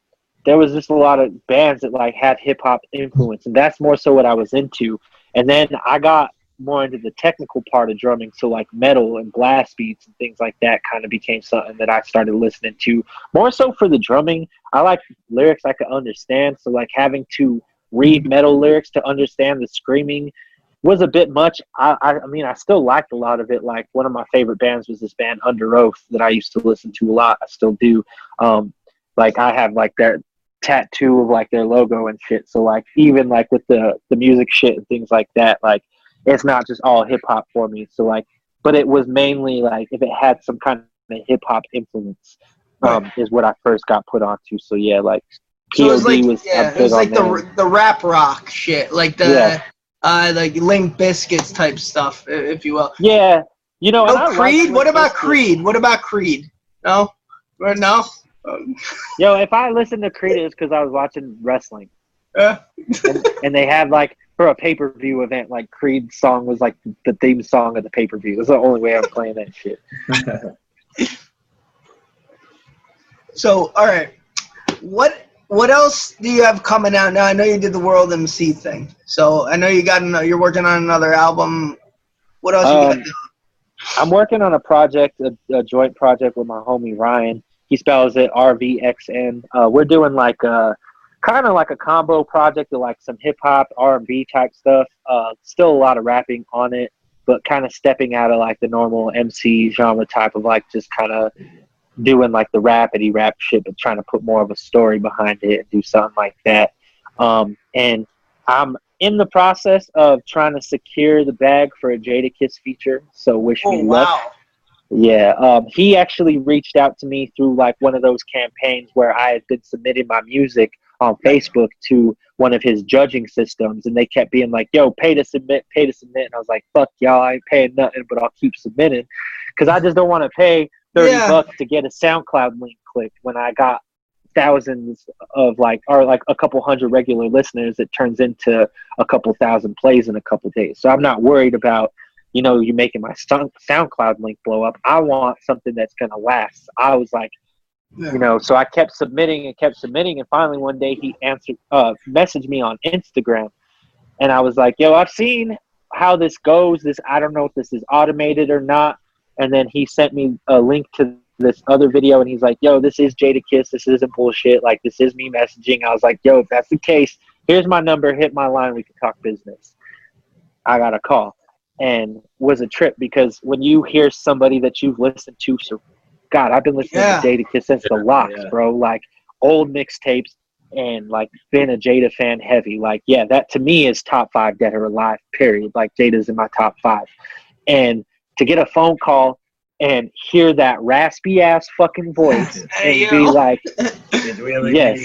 there was just a lot of bands that like had hip hop influence, and that's more so what I was into. And then I got more into the technical part of drumming, so like metal and blast beats and things like that kind of became something that I started listening to. More so for the drumming, I like lyrics I could understand, so like having to read metal lyrics to understand the screaming was a bit much. I, I, I mean, I still liked a lot of it. Like one of my favorite bands was this band Underoath that I used to listen to a lot. I still do. Um, like I have like their tattoo of like their logo and shit. So like even like with the the music shit and things like that, like it's not just all hip hop for me. So like, but it was mainly like if it had some kind of hip hop influence, um, is what I first got put onto. So yeah, like so it was like was yeah, it was like the the rap rock shit, like the yeah. Uh like Limp Bizkit's type stuff, if you will. Yeah, you know. No Creed. Like what about Creed? What about Creed? No, no. Yo, if I listened to Creed, it's because I was watching wrestling. and, and, they had like for a pay per view event, like Creed's song was like the theme song of the pay per view. It's the only way I'm playing that shit. so, all right, what what else do you have coming out now? I know you did the World MC thing, so I know you got you're working on another album. What else um, you got? Doing? I'm working on a project, a, a, joint project with my homie Ryan. He spells it R V X N. Uh, we're doing like a kind of like a combo project of like some hip hop, R and B type stuff. Uh, still a lot of rapping on it, but kind of stepping out of like the normal MC genre type of like just kind of doing like the rapidy rap shit, but trying to put more of a story behind it and do something like that. Um, and I'm in the process of trying to secure the bag for a Jadakiss feature. So wish oh, me luck. Wow. Yeah, um, he actually reached out to me through like one of those campaigns where I had been submitting my music on Facebook to one of his judging systems, and they kept being like, "Yo, pay to submit, pay to submit," and I was like, "Fuck y'all, I ain't paying nothing, but I'll keep submitting," because I just don't want to pay 30 yeah. bucks to get a SoundCloud link clicked when I got thousands of like or like a couple hundred regular listeners it turns into a couple thousand plays in a couple days so i'm not worried about you know you making my soundcloud link blow up i want something that's going to last i was like yeah. you know so i kept submitting and kept submitting and finally one day he answered uh messaged me on instagram and i was like yo i've seen how this goes this i don't know if this is automated or not and then he sent me a link to this other video and he's like, yo, this is Jadakiss. This isn't bullshit. Like, this is me messaging. I was like, yo, if that's the case, here's my number. Hit my line. We can talk business. I got a call and was a trip because when you hear somebody that you've listened to, so God, I've been listening yeah. to Jadakiss since the LOX, yeah. bro. Like old mixtapes and like been a Jada fan heavy. Like, yeah, that to me is top five dead or alive, period. Like Jada's in my top five. And to get a phone call and hear that raspy ass fucking voice and be like, yes,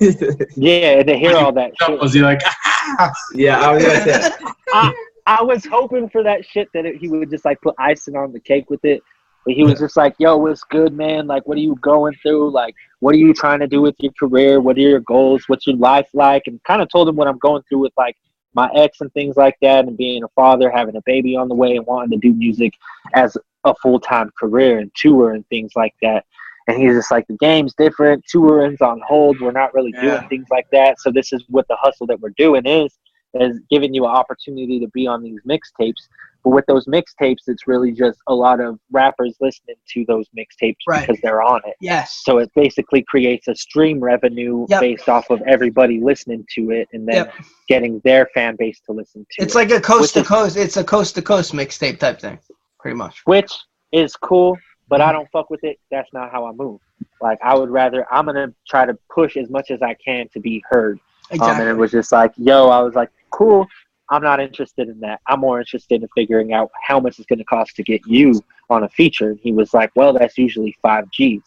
yeah, and to hear all that. Shit. Was he like? yeah, I was gonna I, I was hoping for that shit that it, he would just like put icing on the cake with it. But he was just like, "Yo, what's good, man? Like, what are you going through? Like, what are you trying to do with your career? What are your goals? What's your life like?" And kind of told him what I'm going through with like my ex and things like that, and being a father, having a baby on the way, and wanting to do music as a full time career and tour and things like that. And he's just like, the game's different. Touring's on hold. We're not really doing things like that. So this is what the hustle that we're doing is, is given you an opportunity to be on these mixtapes. But with those mixtapes, it's really just a lot of rappers listening to those mixtapes right. because they're on it. Yes. So it basically creates a stream revenue yep. based off of everybody listening to it and then yep. getting their fan base to listen to it. it's it. like a coast to coast. It's a coast to coast mixtape type thing, pretty much. Which is cool, but I mm-hmm. don't fuck with it. That's not how I move. Like I would rather I'm gonna try to push as much as I can to be heard. Exactly. Um, and it was just like, yo, I was like, cool. I'm not interested in that. I'm more interested in figuring out how much it's going to cost to get you on a feature. And he was like, well, that's usually five G's.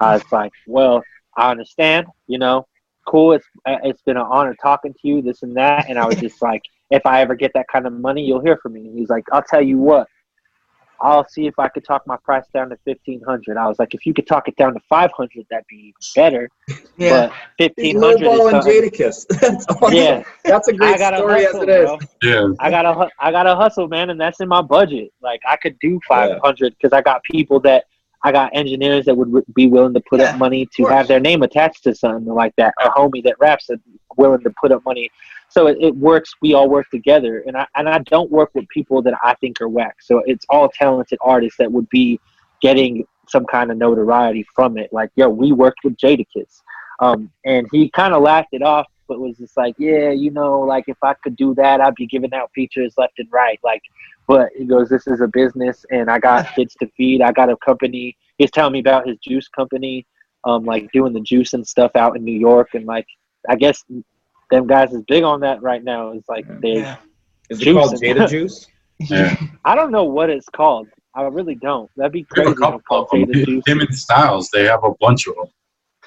I was like, well, I understand, you know, cool. It's, uh, it's been an honor talking to you, this and that. And I was just like, if I ever get that kind of money, you'll hear from me. And he's like, I'll tell you what, I'll see if I could talk my price down to fifteen hundred. I was like, if you could talk it down to five hundred, that'd be even better. Yeah, but fifteen hundred. is Jadakiss. That's awesome. Yeah, that's a great story hustle, as it is. Bro. Yeah, I gotta I gotta hustle, man, and that's in my budget. Like I could do five hundred because I got people that I got engineers that would be willing to put yeah, up money to have their name attached to something like that. A homie that raps that willing to put up money. So it, it, works we all work together. And I, and I don't work with people that i think are whack. So it's all talented artists that would be getting some kind of notoriety from it. Like yo we worked with jadakiss. Um, and he kind of laughed it off but was just like yeah you know like if i could do that i'd be giving out features left and right. Like but he goes this is a business and i got kids to feed i got a company he's telling me about his juice company um, like doing the juice and stuff out in New York, and like I guess them guys is big on that right now. It's like they. Yeah. Is it called Jada Juice? Yeah. I don't know what it's called. I really don't. That'd be crazy. a if called couple Jada them. Juice. Him and Styles, they have a bunch of them.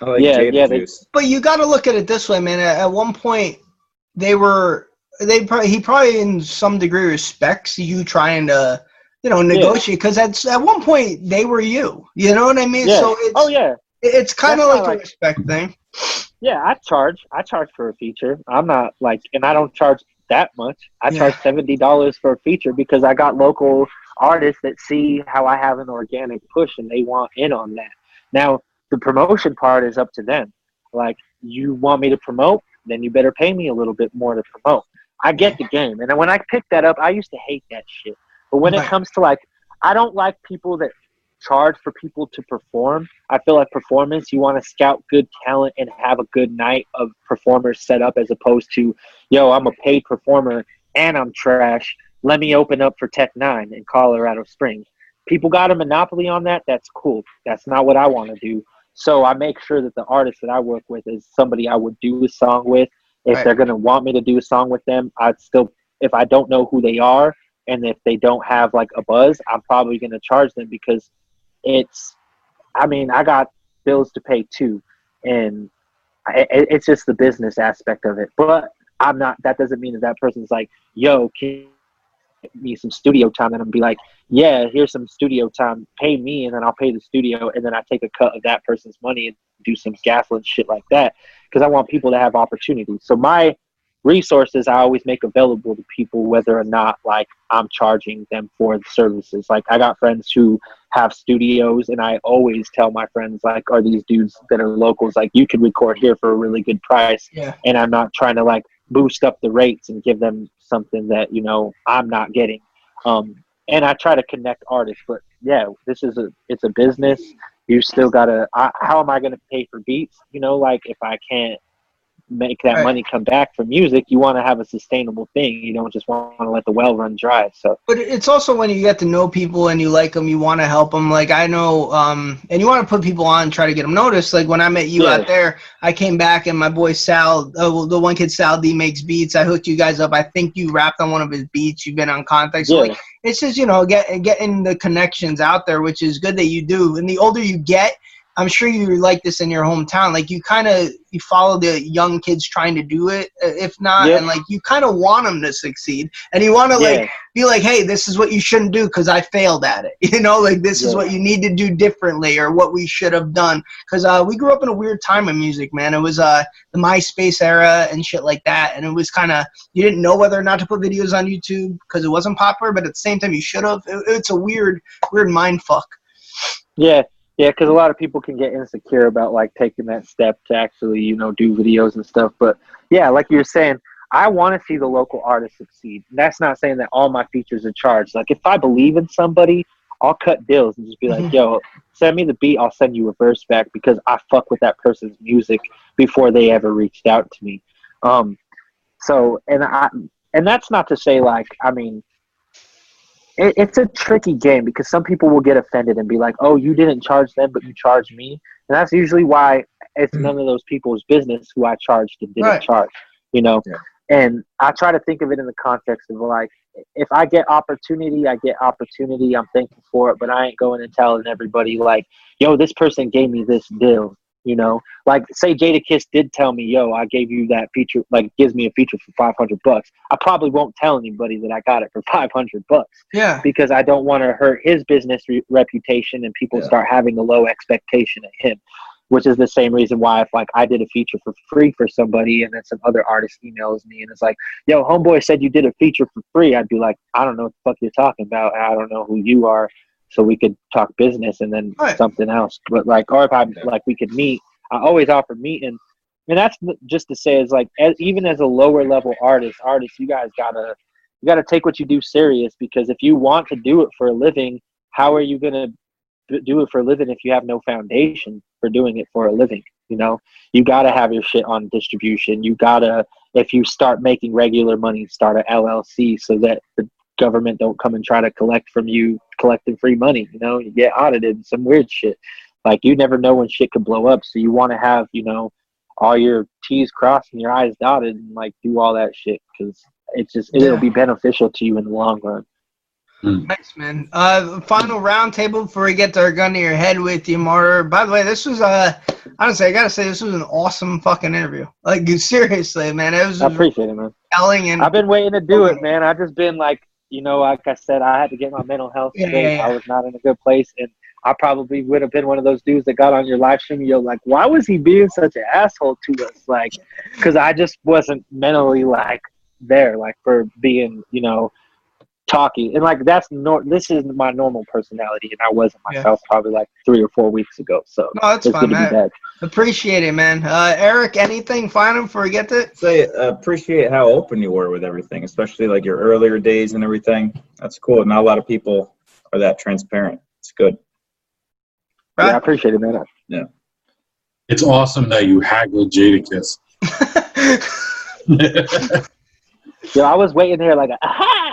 Like Yeah, Jada yeah, they- But you got to look at it this way, man. At, at one point, they were they probably he probably in some degree respects you trying to you know negotiate because at at one point they were you. You know what I mean? Yeah. So it's oh yeah, it's kind of That's like a like- respect thing. yeah. I charge. I charge for a feature. I'm not like, and I don't charge that much. I Yeah. charge seventy dollars for a feature because I got local artists that see how I have an organic push and they want in on that. Now the promotion part is up to them. Like you want me to promote, then you better pay me a little bit more to promote. I get the game, and when I picked that up, I used to hate that shit. But when it comes to like, I don't like people that charge for people to perform. I feel like performance, you want to scout good talent and have a good night of performers set up as opposed to, yo, I'm a paid performer and I'm trash. Let me open up for Tech N9ne in Colorado Springs. People got a monopoly on that. That's cool. That's not what I want to do. So I make sure that the artist that I work with is somebody I would do a song with. If Right. they're gonna want me to do a song with them, I'd still if I don't know who they are and if they don't have like a buzz, I'm probably gonna charge them because it's I mean, I got bills to pay too, and I, it's just the business aspect of it. But I'm not. That doesn't mean that that person's like, "Yo, can me some studio time?" And I'm be like, "Yeah, here's some studio time. Pay me, and then I'll pay the studio, and then I take a cut of that person's money and do some gaslit shit like that because I want people to have opportunities. So my resources I always make available to people, whether or not like I'm charging them for the services. Like I got friends who have studios, and I always tell my friends like, are these dudes that are locals like you can record here for a really good price, Yeah. and I'm not trying to like boost up the rates and give them something that you know I'm not getting. Um, and I try to connect artists, but yeah, this is a it's a business. You still gotta. I, how am I gonna pay for beats? You know, like if I can't make that Right. money come back from music, you want to have a sustainable thing. You don't just want to let the well run dry. So But it's also when you get to know people and you like them, you want to help them. Like I know, um, and you want to put people on, try to get them noticed. Like when I met you Yeah. out there, I came back and my boy Sal, uh, the one kid Sal D makes beats. I hooked you guys up. I think you rapped on one of his beats. You've been on contact. So yeah, like it's just you know get getting the connections out there, which is good that you do. And the older you get, I'm sure you like this in your hometown. Like you kind of you follow the young kids trying to do it, uh, if not, Yeah. and like you kind of want them to succeed, and you want to like be like, hey, this is what you shouldn't do because I failed at it. You know, like this is what you need to do differently or what we should have done. Because uh, we grew up in a weird time of music, man. It was uh, the MySpace era and shit like that. And it was kind of, you didn't know whether or not to put videos on YouTube because it wasn't popular, but at the same time, you should have. It, it's a weird, weird mind fuck. yeah, yeah. Because a lot of people can get insecure about like taking that step to actually, you know, do videos and stuff. But yeah, like you were saying, I want to see the local artist succeed. And that's not saying that all my features are charged. Like if I believe in somebody, I'll cut deals and just be like, yo, send me the beat. I'll send you a verse back because I fuck with that person's music before they ever reached out to me. Um, so, and I, and that's not to say like, I mean, it, it's a tricky game because some people will get offended and be like, "Oh, you didn't charge them, but you charged me," and that's usually why it's hmm. none of those people's business who I charged and didn't Right. charge. You know, Yeah. and I try to think of it in the context of like, if I get opportunity, I get opportunity. I'm thankful for it, but I ain't going and telling everybody like, "Yo, this person gave me this deal." You know, like say Jadakiss did tell me, "Yo, I gave you that feature," like gives me a feature for 500 bucks. I probably won't tell anybody that I got it for 500 bucks Yeah. because I don't want to hurt his business re- reputation and people Yeah. start having a low expectation of him. Which is the same reason why if like I did a feature for free for somebody and then some other artist emails me and it's like, yo, homeboy said you did a feature for free, I'd be like, I don't know what the fuck you're talking about. I don't know who you are. So we could talk business and then Right. something else. But like, or if I Yeah. like we could meet, I always offer meeting. And that's just to say is like, as, even as a lower level artist, artist, you guys gotta you got to take what you do serious because if you want to do it for a living, how are you to do it for a living if you have no foundation for doing it for a living? You know, you got to have your shit on distribution. You got to, if you start making regular money, start a LLC so that the government don't come and try to collect from you, collecting free money. You know, you get audited and some weird shit. like you never know when shit could blow up. So you want to have you know all your T's crossed and your I's dotted and like do all that shit because it's just it'll Yeah. be beneficial to you in the long run. Nice, man. Uh, final roundtable before we get to our gun to your head with you, Martyr. By the way, this was uh, honestly, I gotta say, this was an awesome fucking interview. Like, seriously, man, it was I appreciate it, man. telling and I've been waiting to do it, man. I've just been like, you know, like I said, I had to get my mental health straight. yeah, yeah. I was not in a good place, and I probably would have been one of those dudes that got on your live stream. You're like, why was he being such an asshole to us? Like, because I just wasn't mentally like there, like for being, you know, talking and like that's nor- this is my normal personality, and I wasn't Yeah. myself probably like three or four weeks ago. So no, that's it's fine, good to be man. back. Appreciate it, man. Uh, Eric, anything final before we get to it? Say uh, appreciate how open you were with everything, especially like your earlier days and everything. That's cool. Not a lot of people are that transparent. It's good. Yeah, I appreciate it, man. Yeah. It's awesome that you haggled Jadakiss. Yeah, I was waiting there like,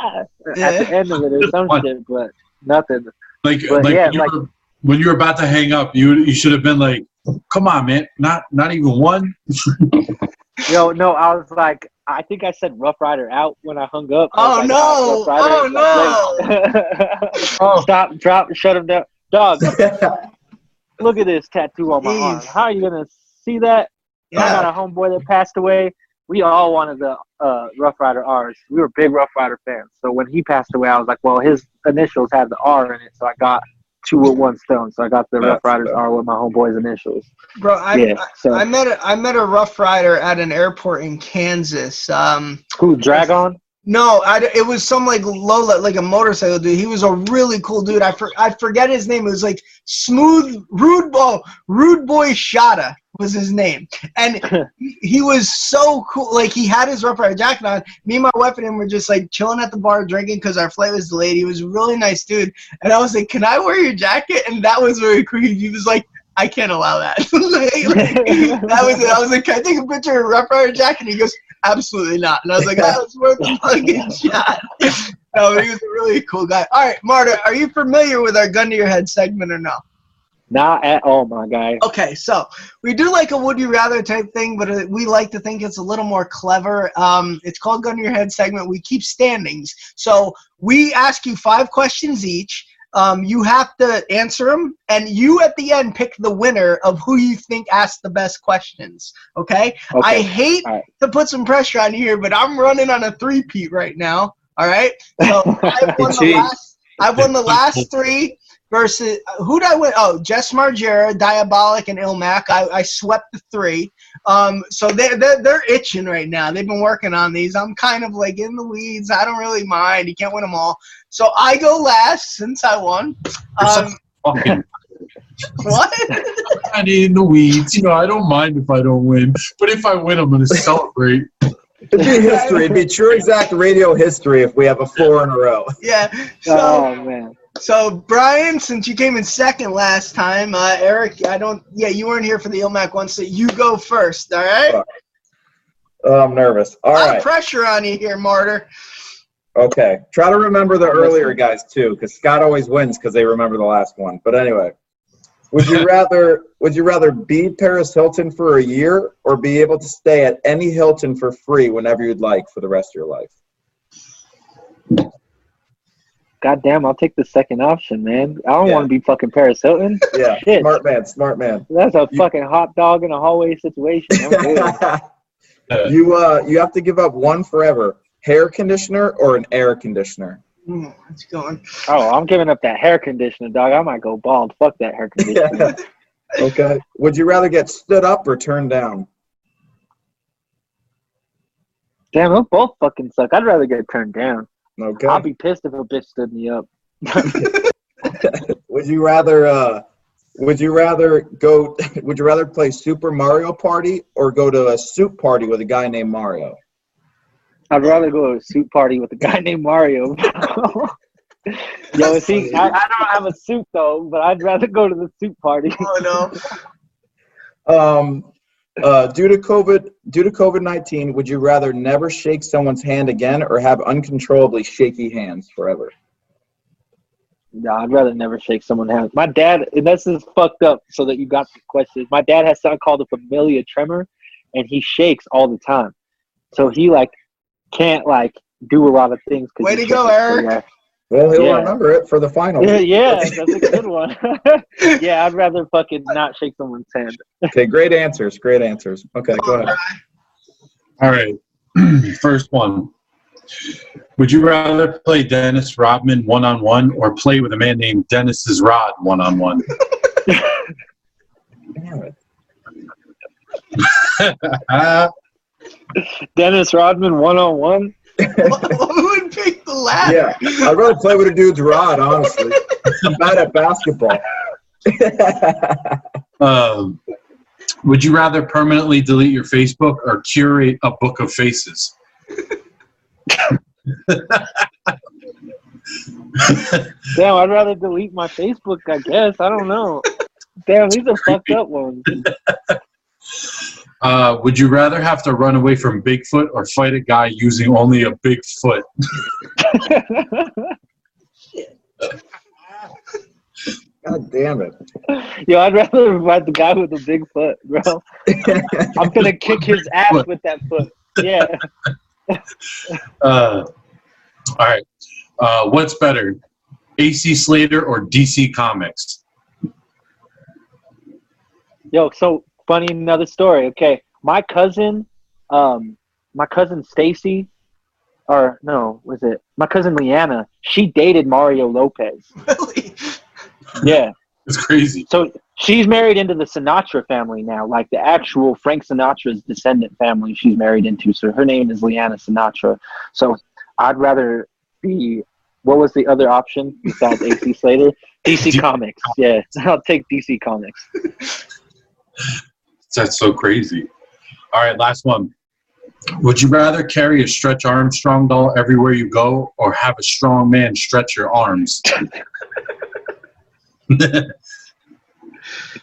aha, Yeah. at the end of it or some shit, but nothing. like, But like, yeah, when, you like- were, when you were about to hang up, you you should have been like, "Come on, man, not not even one." Yo, no, I was like, I think I said Ruff Ryder out when I hung up. I was Oh, like, no. "Ah, Ruff Ryder." Oh. Stop, drop, shut him down. Dog, look at this tattoo on my arm. How are you gonna see that? I got a homeboy that passed away. We all wanted the uh, Ruff Ryder R's. We were big Ruff Ryder fans. So when he passed away, I was like, well, his initials had the R in it, so I got two with one stone. So I got the Ruff That's Ryders dope. R with my homeboy's initials. Bro, I, yeah. So I, I met a, I met a Ruff Ryder at an airport in Kansas. Um, who? Drag-On? No, I, it was some like Lola, like a motorcycle dude. He was a really cool dude. I, for, I forget his name. It was like Smooth Rude Boy Rude Boy Shada was his name, and he- was so cool. Like he had his Ruff Ryder jacket on. Me and my wife and him were just like chilling at the bar drinking because our flight was delayed. He was a really nice dude, and I was like, "Can I wear your jacket?" And that was very cool. He was like. I can't allow that. Like, that was it. I was like, "Can I take a picture of a Ruff Ryder jacket?" And he goes, "Absolutely not." And I was like, "That was worth a fucking shot." No, he was a really cool guy. All right, Marta, are you familiar with our gun to your head segment or no? Not at all, my guy. Okay, so we do like a would you rather type thing, but uh, we like to think it's a little more clever. Um, it's called Gun to Your Head segment. We keep standings. So we ask you five questions each. Um, you have to answer them, and you at the end pick the winner of who you think asked the best questions. Okay? I hate right. to put some pressure on here, but I'm running on a three-peat right now. All right? So I've won the last, I've won the last three versus who did I win? Oh, Jess Margera, Diabolic, and Ilmac. I, I swept the three. Um, so they're, they're they're itching right now. They've been working on these. I'm kind of like in the weeds. I don't really mind. You can't win them all. So I go last since I won. You're so Um, fucking what? kind of in the weeds. You know, I don't mind if I don't win, but if I win, I'm going to celebrate. It'd be history. It'd be true exact radio history if we have a four in a row. yeah. So oh man. So Brian, since you came in second last time, uh, Eric, I don't. Yeah, you weren't here for the Ilmac one, so you go first. All right. Oh, I'm nervous. All of pressure on you here, Martyr. Okay. Try to remember the earlier guys too, because Scott always wins because they remember the last one. But anyway, would you rather would you rather be Paris Hilton for a year or be able to stay at any Hilton for free whenever you'd like for the rest of your life? God damn, I'll take the second option, man. I don't Yeah. want to be fucking Paris Hilton. Yeah. Shit. Smart man. Smart man. That's a You- fucking hot dog in a hallway situation. You uh you have to give up one forever. Hair conditioner or an air conditioner? It's going. oh, I'm giving up that hair conditioner, dog. I might go bald. Fuck that hair conditioner. Okay. Would you rather get stood up or turned down? Damn, those both fucking suck. I'd rather get turned down. Okay. I'll be pissed if a bitch stood me up. Would you rather uh would you rather go would you rather play Super Mario Party or go to a soup party with a guy named Mario? I'd rather go to a suit party with a guy named Mario. Yo, see, I, I don't have a suit though, but I'd rather go to the suit party. Oh no. Um uh due to COVID due to COVID-19, would you rather never shake someone's hand again or have uncontrollably shaky hands forever? No, I'd rather never shake someone's hand. My dad, and this is fucked up. So that you got the question. My dad has something called a familial tremor, and he shakes all the time. So he like can't like do a lot of things. Way to go, Eric. Well, he'll yeah. remember it for the final. Yeah, yeah that's a good one. yeah, I'd rather fucking not shake someone's hand. okay, great answers. Great answers. Okay, go ahead. All right. First one. Would you rather play Dennis Rodman one on one or play with a man named Dennis's Rod one on one? Dennis Rodman one on one. Who would pick the latter? Yeah, I'd rather play with a dude's rod. Honestly, I'm bad at basketball. um, would you rather permanently delete your Facebook or curate a book of faces? Damn, I'd rather delete my Facebook. I guess I don't know. Damn, these are fucked up ones. Uh, would you rather have to run away from Bigfoot or fight a guy using only a big foot? God damn it. Yo, I'd rather fight the guy with the big foot, bro. I'm gonna kick his ass with that foot. Yeah. uh, all right. Uh, what's better, AC Slater or DC Comics? Yo, so funny another story. Okay, my cousin, um, my cousin Stacy, or no, was it my cousin Leanna? She dated Mario Lopez. Really? Yeah. It's crazy. So she's married into the Sinatra family now, like the actual Frank Sinatra's descendant family she's married into. So her name is Leanna Sinatra. So I'd rather be what was the other option besides AC Slater? DC Comics. Yeah, I'll take DC Comics. That's so crazy. All right, last one. Would you rather carry a Stretch Armstrong doll everywhere you go or have a strong man stretch your arms?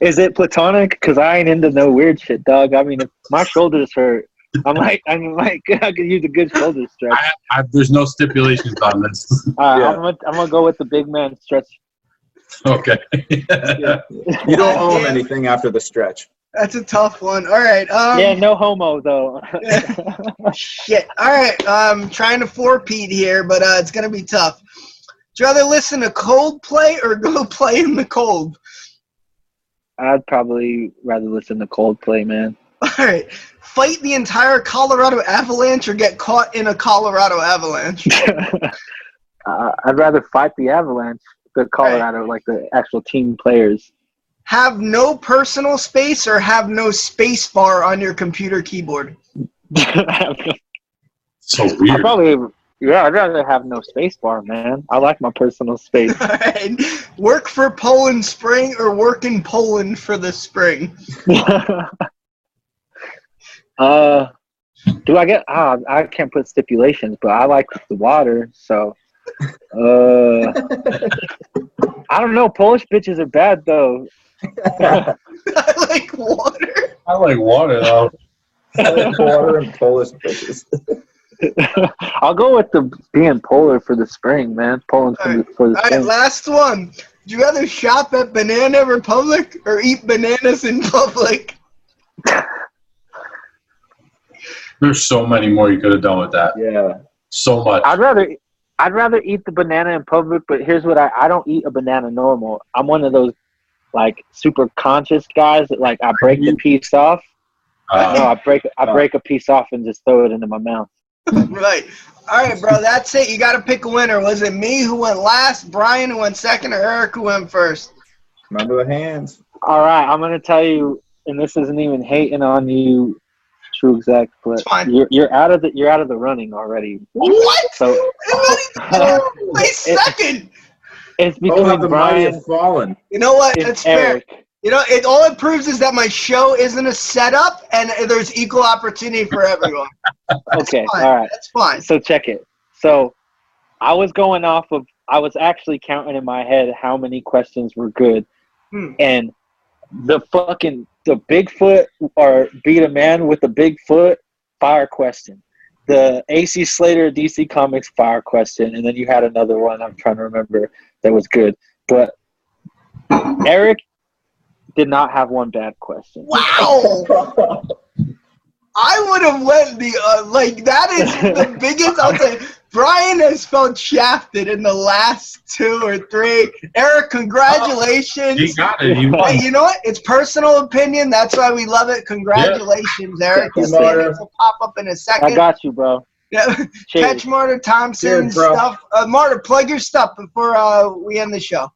Is it platonic? Because I ain't into no weird shit, dog. I mean, if my shoulders hurt, I'm like, I'm like, I could use a good shoulder stretch. I, I, there's no stipulations on this. All right, yeah. I'm, gonna, I'm gonna go with the big man stretch. Okay. yeah. You don't own anything after the stretch. That's a tough one. All right. Um, yeah, no homo though. shit. All right. I'm um, trying to four-peat here, but uh, it's gonna be tough. Do you rather listen to Coldplay or go play in the cold? I'd probably rather listen to Coldplay, man. All right. Fight the entire Colorado Avalanche or get caught in a Colorado Avalanche? uh, I'd rather fight the Avalanche, the Colorado, right. like the actual team players have no personal space or have no space bar on your computer keyboard? so weird. I probably yeah, I'd rather have no space bar, man. I like my personal space. right. Work for Poland Spring or work in Poland for the spring? uh, do I get? Ah, I can't put stipulations, but I like the water, so. Uh, I don't know. Polish bitches are bad though. I like water. I like water though. I like water and Polish bitches. I'll go with the being polar for the spring, man. Poland for, right. the, for the spring. All right, last one. Do you rather shop at Banana Republic or eat bananas in public? There's so many more you could have done with that. Yeah. So much. I'd rather I'd rather eat the banana in public, but here's what I I don't eat a banana normal. I'm one of those like super conscious guys that like I break the piece off. Uh, no, I break I uh. break a piece off and just throw it into my mouth. right. All right, bro. That's it. You got to pick a winner. Was it me who went last, Brian who went second, or Eric who went first? Remember the hands. All right, I'm gonna tell you, and this isn't even hating on you, True Exact, but you're you're out of the you're out of the running already. What? So play second. It's between oh, the Brian. Fallen. You know what? That's Eric. fair. You know, it all it proves is that my show isn't a setup, and there's equal opportunity for everyone. okay, fine. all right, that's fine. So check it. So, I was going off of. I was actually counting in my head how many questions were good, hmm. and the fucking the Bigfoot or beat a man with a Bigfoot fire question the AC Slater DC Comics fire question, and then you had another one. I'm trying to remember. That was good. But Eric did not have one bad question. Wow. I would have went the uh, like that is the biggest. I'll say Brian has felt shafted in the last two or three. Eric, congratulations. He got it. He Hey, you know what? It's personal opinion. That's why we love it. Congratulations, Eric. you, His name will pop up in a I second. I got you, bro. Yeah. Catch Marta Thompson stuff. Uh, Marta, plug your stuff before uh, we end the show.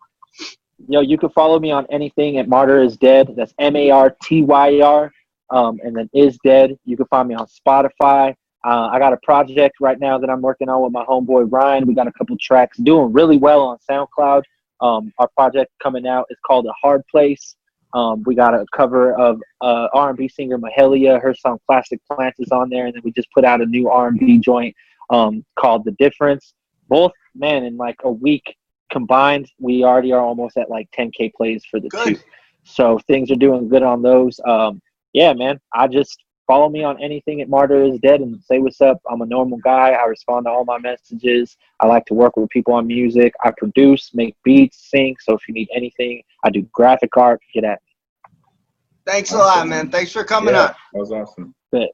Yo, you can follow me on anything at Martyr is Dead. That's M A R T Y R. Um, and then is dead. You can find me on Spotify. Uh, I got a project right now that I'm working on with my homeboy Ryan. We got a couple tracks doing really well on SoundCloud. Um, our project coming out is called A Hard Place. Um, we got a cover of uh, R&B singer Mahalia. Her song Plastic Plants is on there, and then we just put out a new R&B joint um, called The Difference. Both, man, in like a week combined, we already are almost at like 10k plays for the Good. two. So things are doing good on those. Um, yeah, man. I just follow me on anything at Martyr is Dead and say what's up. I'm a normal guy. I respond to all my messages. I like to work with people on music. I produce, make beats, sing. So if you need anything, I do graphic art. Get at me. Thanks a lot, man. Thanks for coming Yeah, on. that was awesome. But